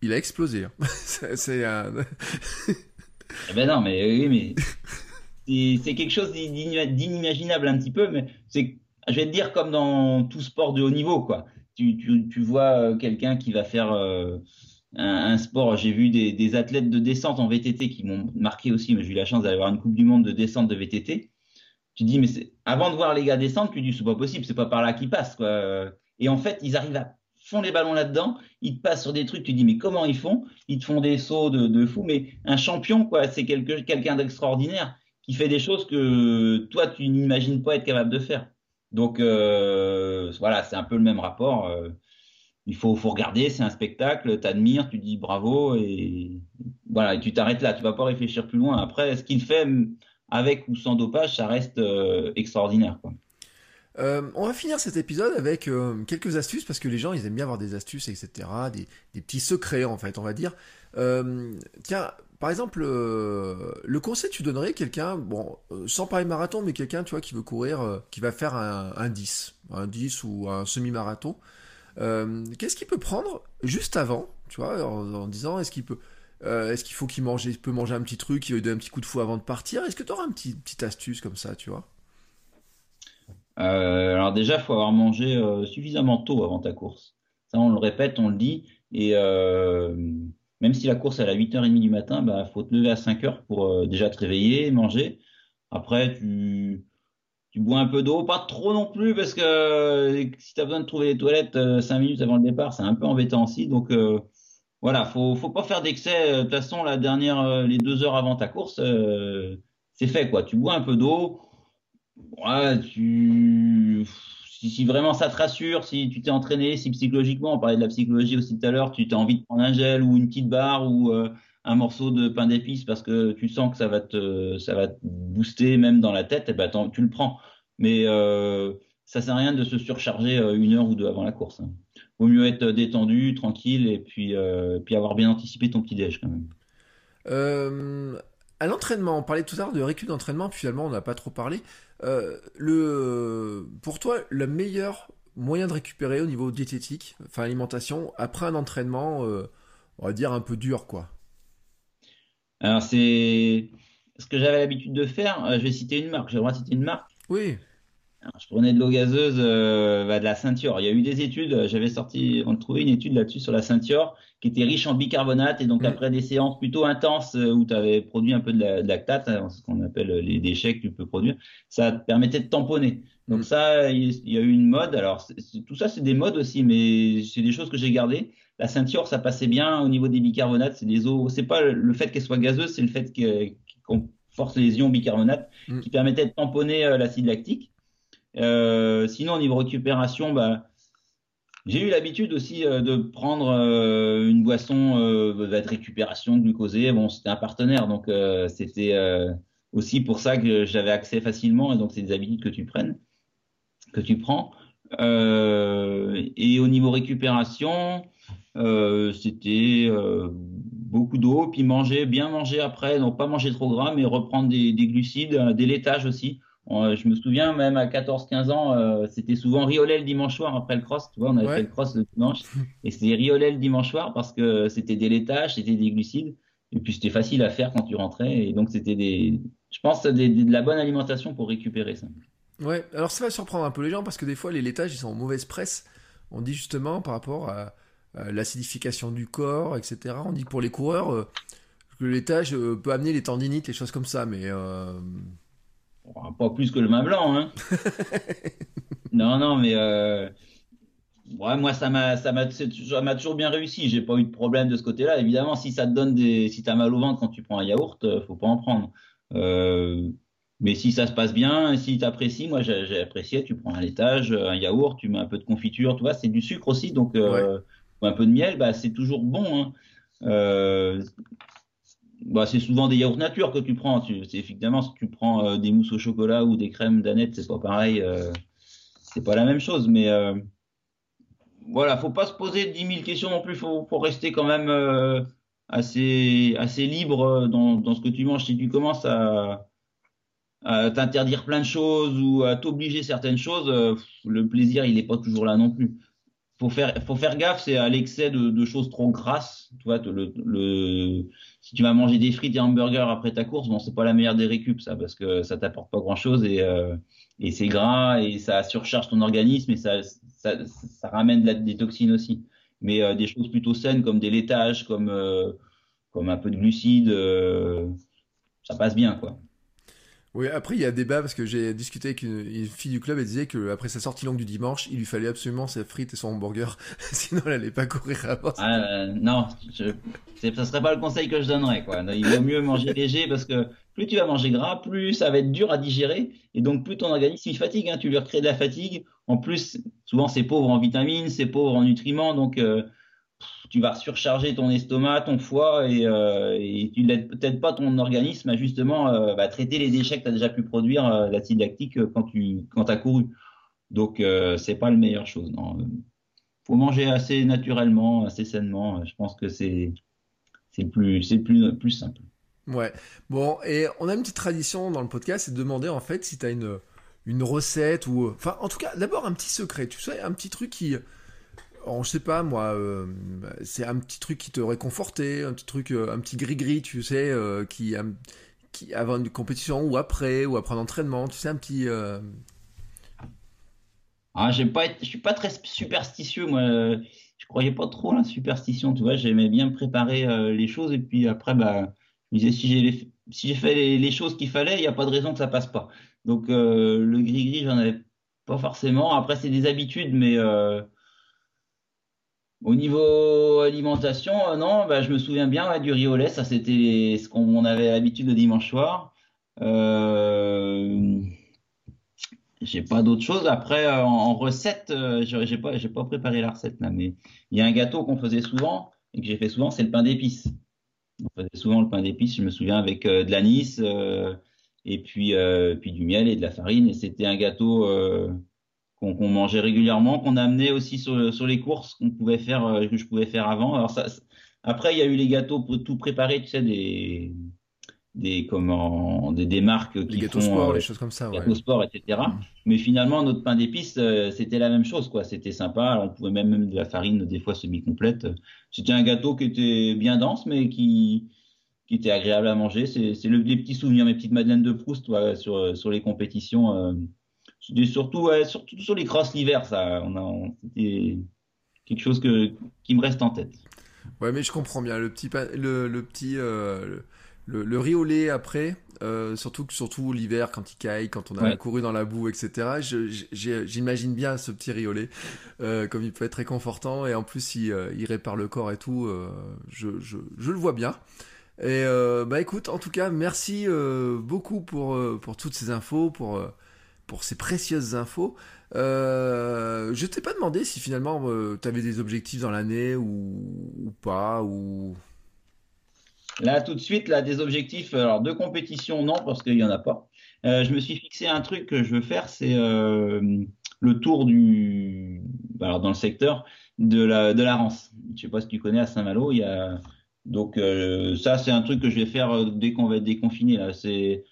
Il a explosé. Hein. C'est un. eh ben non, mais oui, mais c'est quelque chose d'inimaginable un petit peu, mais c'est, je vais te dire, comme dans tout sport de haut niveau, quoi. Tu, tu, vois euh, quelqu'un qui va faire euh, un, sport. J'ai vu des, athlètes de descente en VTT qui m'ont marqué aussi. mais J'ai eu la chance d'aller voir une Coupe du Monde de descente de VTT. tu dis, mais avant de voir les gars descendre, tu dis, c'est pas possible, c'est pas par là qu'ils passent, quoi. Et en fait, ils arrivent à font les ballons là-dedans, ils te passent sur des trucs, tu dis mais comment ils font? Ils te font des sauts de, de fou, mais un champion quoi, c'est quelqu'un d'extraordinaire qui fait des choses que toi tu n'imagines pas être capable de faire. Donc euh, voilà, c'est un peu le même rapport. Euh, il faut, regarder, c'est un spectacle, tu admires, tu dis bravo et voilà, et tu t'arrêtes là, tu vas pas réfléchir plus loin. Après, ce qu'il fait avec ou sans dopage, ça reste euh, extraordinaire. On va finir cet épisode avec quelques astuces parce que les gens ils aiment bien avoir des astuces etc des, petits secrets en fait on va dire tiens par exemple le conseil que tu donnerais quelqu'un bon sans parler marathon mais quelqu'un tu qui veut courir qui va faire un, 10 un 10 ou un semi-marathon qu'est-ce qu'il peut prendre juste avant tu vois en, disant est-ce qu'il peut est-ce qu'il faut qu'il mange il peut manger un petit truc il veut donner un petit coup de fou avant de partir? Est-ce que tu auras un petit petite astuce comme ça tu vois? Euh, alors déjà, il faut avoir mangé euh, suffisamment tôt avant ta course. Ça, on le répète, on le dit. Et euh, même si la course est à 8h30 du matin, bah faut te lever à 5h pour déjà te réveiller, manger. Après, tu, tu bois un peu d'eau, pas trop non plus, parce que si tu as besoin de trouver les toilettes 5 minutes avant le départ, c'est un peu embêtant aussi. Donc voilà, faut, faut pas faire d'excès. De toute façon, la dernière, les deux heures avant ta course, c'est fait quoi. Tu bois un peu d'eau tu... Si, vraiment ça te rassure, si tu t'es entraîné, si psychologiquement, on parlait de la psychologie aussi tout à l'heure, tu as envie de prendre un gel ou une petite barre ou euh, un morceau de pain d'épices parce que tu sens que ça va te, ça va te booster même dans la tête, et eh ben tu le prends. Mais euh, ça sert à rien de se surcharger euh, une heure ou deux avant la course. Hein. Vaut mieux être détendu, tranquille et puis, euh, puis avoir bien anticipé ton petit déj quand même. Euh, à l'entraînement, on parlait tout à l'heure de récup d'entraînement, puis finalement on n'a pas trop parlé. Euh, le, pour toi, le meilleur moyen de récupérer au niveau diététique, enfin alimentation, après un entraînement, euh, on va dire un peu dur, quoi? Alors c'est ce que j'avais l'habitude de faire. Euh, je vais citer une marque. J'ai le droit de citer une marque? Oui je prenais de l'eau gazeuse, euh, bah, de la ceinture. Il y a eu des études, euh, j'avais sorti, on trouvait une étude là-dessus sur la ceinture qui était riche en bicarbonate et donc mm. après des séances plutôt intenses euh, où tu avais produit un peu de, la, de lactate, hein, ce qu'on appelle les déchets que tu peux produire, ça te permettait de tamponner. Donc mm. ça, il y a eu une mode. Alors tout ça, c'est des modes aussi, mais c'est des choses que j'ai gardées. La ceinture, ça passait bien au niveau des bicarbonates. C'est des eaux. C'est pas le fait qu'elle soit gazeuse, c'est le fait qu'on force les ions bicarbonate mm. qui permettait de tamponner l'acide lactique. Euh, sinon, au niveau récupération, bah, j'ai eu l'habitude aussi euh, de prendre euh, une boisson de récupération glucosée. Bon, c'était un partenaire, donc c'était aussi pour ça que j'avais accès facilement. Et donc, c'est des habitudes que tu prennes, que tu prends. et au niveau récupération, c'était beaucoup d'eau, puis manger, bien manger après, donc pas manger trop gras, mais reprendre des, des glucides, des laitages aussi. Euh, je me souviens même à 14-15 ans, euh, c'était souvent riolet le dimanche soir après le cross. Tu vois, on avait fait le cross le dimanche et c'était riolet le dimanche soir parce que c'était des laitages, c'était des glucides et puis c'était facile à faire quand tu rentrais et donc c'était des, je pense, des, de la bonne alimentation pour récupérer ça. Ouais, alors ça va surprendre un peu les gens parce que des fois les laitages ils sont en mauvaise presse. On dit justement par rapport à, l'acidification du corps, etc. On dit que pour les coureurs euh, que le laitage peut amener les tendinites, les choses comme ça, mais pas plus que le main blanc, hein. non, non, mais euh, moi, ça m'a, ça m'a, toujours bien réussi. J'ai pas eu de problème de ce côté-là. Évidemment, si ça te donne des, si t'as mal au ventre quand tu prends un yaourt, euh, faut pas en prendre. Euh, mais si ça se passe bien, si tu apprécies, moi j'ai apprécié, tu prends un laitage, un yaourt, tu mets un peu de confiture, tu vois, c'est du sucre aussi, donc un peu de miel, bah, c'est toujours bon. Hein bah, c'est souvent des yaourts nature que tu prends. Tu, effectivement, si tu prends euh, des mousses au chocolat ou des crèmes d'aneth, c'est pas pareil. Euh, c'est pas la même chose. Mais euh, voilà, faut pas se poser 10 000 questions non plus. Faut, faut rester quand même euh, assez, assez libre dans, dans ce que tu manges. Si tu commences à, t'interdire plein de choses ou à t'obliger certaines choses, le plaisir, il est pas toujours là non plus faut faire, faut faire gaffe, c'est à l'excès de, choses trop grasses. Tu vois, le, si tu vas manger des frites et hamburgers après ta course, bon, c'est pas la meilleure des récup, ça, parce que ça t'apporte pas grand chose et, euh, et c'est gras et ça surcharge ton organisme et ça, ça, ça ramène la, des toxines aussi. Mais euh, des choses plutôt saines comme des laitages, comme, euh, comme un peu de glucides, ça passe bien, quoi. Oui, après il y a débat parce que j'ai discuté avec une, fille du club, elle disait que après sa sortie longue du dimanche, il lui fallait absolument ses frites et son hamburger, sinon elle allait pas courir avant. Ah, euh, non, je, ça serait pas le conseil que je donnerais quoi. Il vaut mieux manger léger parce que plus tu vas manger gras, plus ça va être dur à digérer et donc plus ton organisme il fatigue. Hein, tu lui recrées de la fatigue. En plus, souvent c'est pauvre en vitamines, c'est pauvre en nutriments, donc euh, tu vas surcharger ton estomac, ton foie, et, euh, et tu n'aides peut-être pas ton organisme à justement euh, bah, traiter les déchets que tu as déjà pu produire euh, lactique quand tu quand as couru. Donc c'est pas la meilleure chose. Non. Faut manger assez naturellement, assez sainement. Je pense que c'est c'est plus plus plus simple. Ouais. Bon, et on a une petite tradition dans le podcast, c'est de demander en fait si tu as une une recette ou enfin en tout cas d'abord un petit secret, tu sais, un petit truc qui je sais pas moi, euh, c'est un petit truc qui te réconfortait, un petit truc, euh, un petit gris-gris, tu sais, euh, qui, avant une compétition ou après, ou après un entraînement, tu sais, un petit. Ah, j'ai pas, je suis pas très superstitieux, moi. Je croyais pas trop à la superstition, tu vois. J'aimais bien préparer les choses et puis après, bah, je me disais si j'ai si j'ai fait les, choses qu'il fallait, il n'y a pas de raison que ça passe pas. Donc le gris-gris, j'en avais pas forcément. Après, c'est des habitudes, mais au niveau alimentation, euh, non, bah, je me souviens bien du riz au lait, ça c'était ce qu'on avait l'habitude le dimanche soir. Euh, j'ai pas d'autre chose. Après, euh, en, recette, euh, j'ai pas, pas préparé la recette là, mais il y a un gâteau qu'on faisait souvent et que j'ai fait souvent, c'est le pain d'épices. On faisait souvent le pain d'épices, je me souviens avec de l'anis et puis du miel et de la farine et c'était un gâteau qu'on mangeait régulièrement, qu'on amenait aussi sur, sur les courses qu'on pouvait faire, euh, que je pouvais faire avant. Alors ça, après, il y a eu les gâteaux pour tout préparer, tu sais, des des comment des, des marques qui les gâteaux font, sport, euh, les choses comme ça, gâteaux sport, etc. Mm. Mais finalement, notre pain d'épices, euh, c'était la même chose, quoi. C'était sympa. Alors, on pouvait même, même de la farine, des fois semi-complète. C'était un gâteau qui était bien dense, mais qui qui était agréable à manger. C'est le, les petits souvenirs, mes petites madeleines de Proust, sur sur les compétitions. C'était surtout, surtout sur les crosses l'hiver, ça. On c'était quelque chose que, qui me reste en tête. Ouais, mais je comprends bien. Le petit, le, le petit, euh, le, le, riz au lait après, euh, surtout, surtout l'hiver quand il caille, quand on a couru dans la boue, etc. J'imagine bien ce petit lait, euh, comme il peut être réconfortant et en plus il, il répare le corps et tout. je, je, je, le vois bien. Et bah écoute, en tout cas, merci beaucoup pour pour toutes ces infos, pour pour ces précieuses infos. Euh, je t'ai pas demandé si finalement euh, tu avais des objectifs dans l'année ou, pas ou. Là, tout de suite, là, des objectifs. Alors, de compétition, non, parce qu'il n'y en a pas. Euh, je me suis fixé un truc que je veux faire, c'est le tour du. Alors, dans le secteur de la, de la Rance. Je sais pas si tu connais à Saint-Malo, il y a. Donc, ça, c'est un truc que je vais faire dès qu'on va être déconfiné. Là. C'est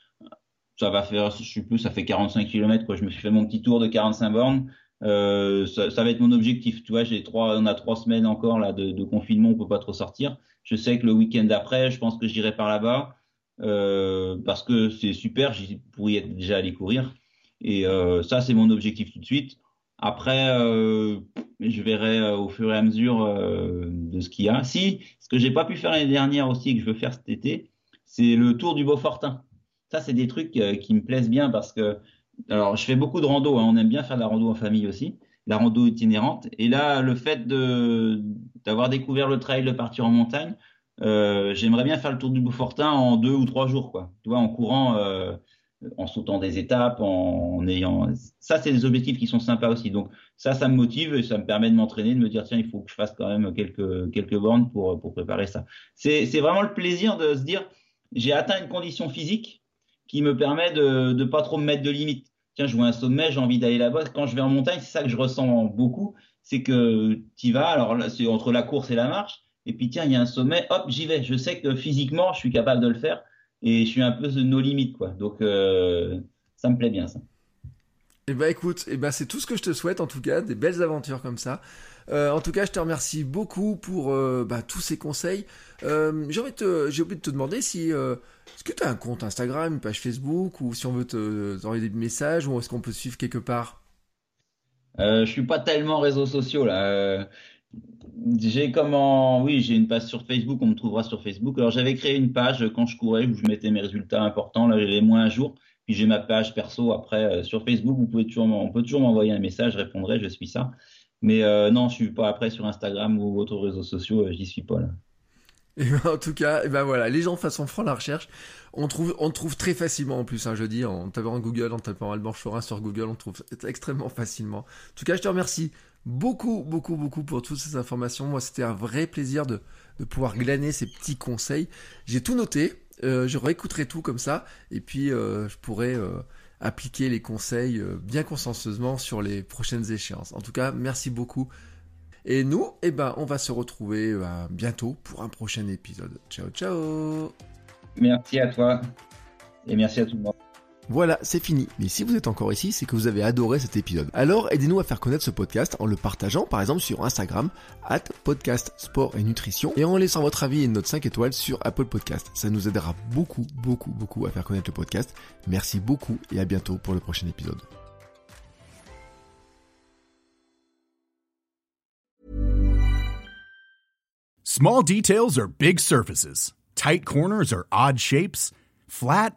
ça va faire, je sais plus, ça fait 45 km quoi. Je me suis fait mon petit tour de 45 bornes. Euh, ça, ça, va être mon objectif. Tu vois, j'ai trois, on a trois semaines encore là de, de, confinement, on peut pas trop sortir. Je sais que le week-end d'après, je pense que j'irai par là-bas euh, parce que c'est super. J'y pourrais déjà aller courir et euh, ça c'est mon objectif tout de suite. Après, euh, je verrai euh, au fur et à mesure euh, de ce qu'il y a. Si, ce que j'ai pas pu faire l'année dernière aussi et que je veux faire cet été, c'est le tour du Beaufortin. Ça, c'est des trucs euh, qui me plaisent bien parce que, alors, je fais beaucoup de rando. Hein. on aime bien faire de la rando en famille aussi, la rando itinérante. Et là, le fait d'avoir découvert le trail, de partir en montagne, euh, j'aimerais bien faire le tour du Beaufortin en deux ou trois jours, quoi. Tu vois, en courant, euh, en sautant des étapes, en, ayant. Ça, c'est des objectifs qui sont sympas aussi. Donc, ça, ça me motive et ça me permet de m'entraîner, de me dire tiens, il faut que je fasse quand même quelques quelques bornes pour pour préparer ça. C'est c'est vraiment le plaisir de se dire j'ai atteint une condition physique qui me permet de ne pas trop me mettre de limites. Tiens, je vois un sommet, j'ai envie d'aller là-bas. Quand je vais en montagne, c'est ça que je ressens beaucoup, c'est que tu vas, alors là, c'est entre la course et la marche, et puis tiens, il y a un sommet, hop, j'y vais. Je sais que physiquement, je suis capable de le faire, et je suis un peu de nos limites, quoi. Donc, euh, ça me plaît bien, ça. Eh ben écoute, eh ben c'est tout ce que je te souhaite en tout cas, des belles aventures comme ça. Euh, en tout cas, je te remercie beaucoup pour euh, bah, tous ces conseils. Euh, j'ai oublié de te demander si est-ce que tu as un compte Instagram, une page Facebook, ou si on veut te, envoyer des messages, ou est-ce qu'on peut te suivre quelque part? Je suis pas tellement réseaux sociaux là. J'ai comment Oui, j'ai une page sur Facebook, on me trouvera sur Facebook. Alors j'avais créé une page quand je courais où je mettais mes résultats importants. Là, j'avais moins un jour. Puis j'ai ma page perso après euh, sur Facebook. Vous pouvez toujours, m'envoyer un message, je répondrai, je suis ça. Mais euh, non, je suis pas après sur Instagram ou autres réseaux sociaux, euh, j'y suis pas là. Et ben, en tout cas, et ben voilà, les gens façon franc la recherche, on trouve, on trouve très facilement en plus. Hein, je dis en tapant Google, en tapant Alban Chorin sur Google, on trouve extrêmement facilement. En tout cas, je te remercie beaucoup, beaucoup, beaucoup pour toutes ces informations. Moi, c'était un vrai plaisir de pouvoir glaner ces petits conseils. J'ai tout noté. Euh, je réécouterai tout comme ça, et puis euh, je pourrai euh, appliquer les conseils bien consciencieusement sur les prochaines échéances. En tout cas, merci beaucoup. Et nous, eh ben, on va se retrouver bientôt pour un prochain épisode. Ciao, ciao Merci à toi et merci à tout le monde. Voilà, c'est fini. Mais si vous êtes encore ici, c'est que vous avez adoré cet épisode. Alors aidez-nous à faire connaître ce podcast en le partageant par exemple sur Instagram, at podcast sport et nutrition, et en laissant votre avis et note 5 étoiles sur Apple Podcast. Ça nous aidera beaucoup, beaucoup, beaucoup à faire connaître le podcast. Merci beaucoup et à bientôt pour le prochain épisode. Small details are big surfaces. Tight corners are odd shapes. Flat,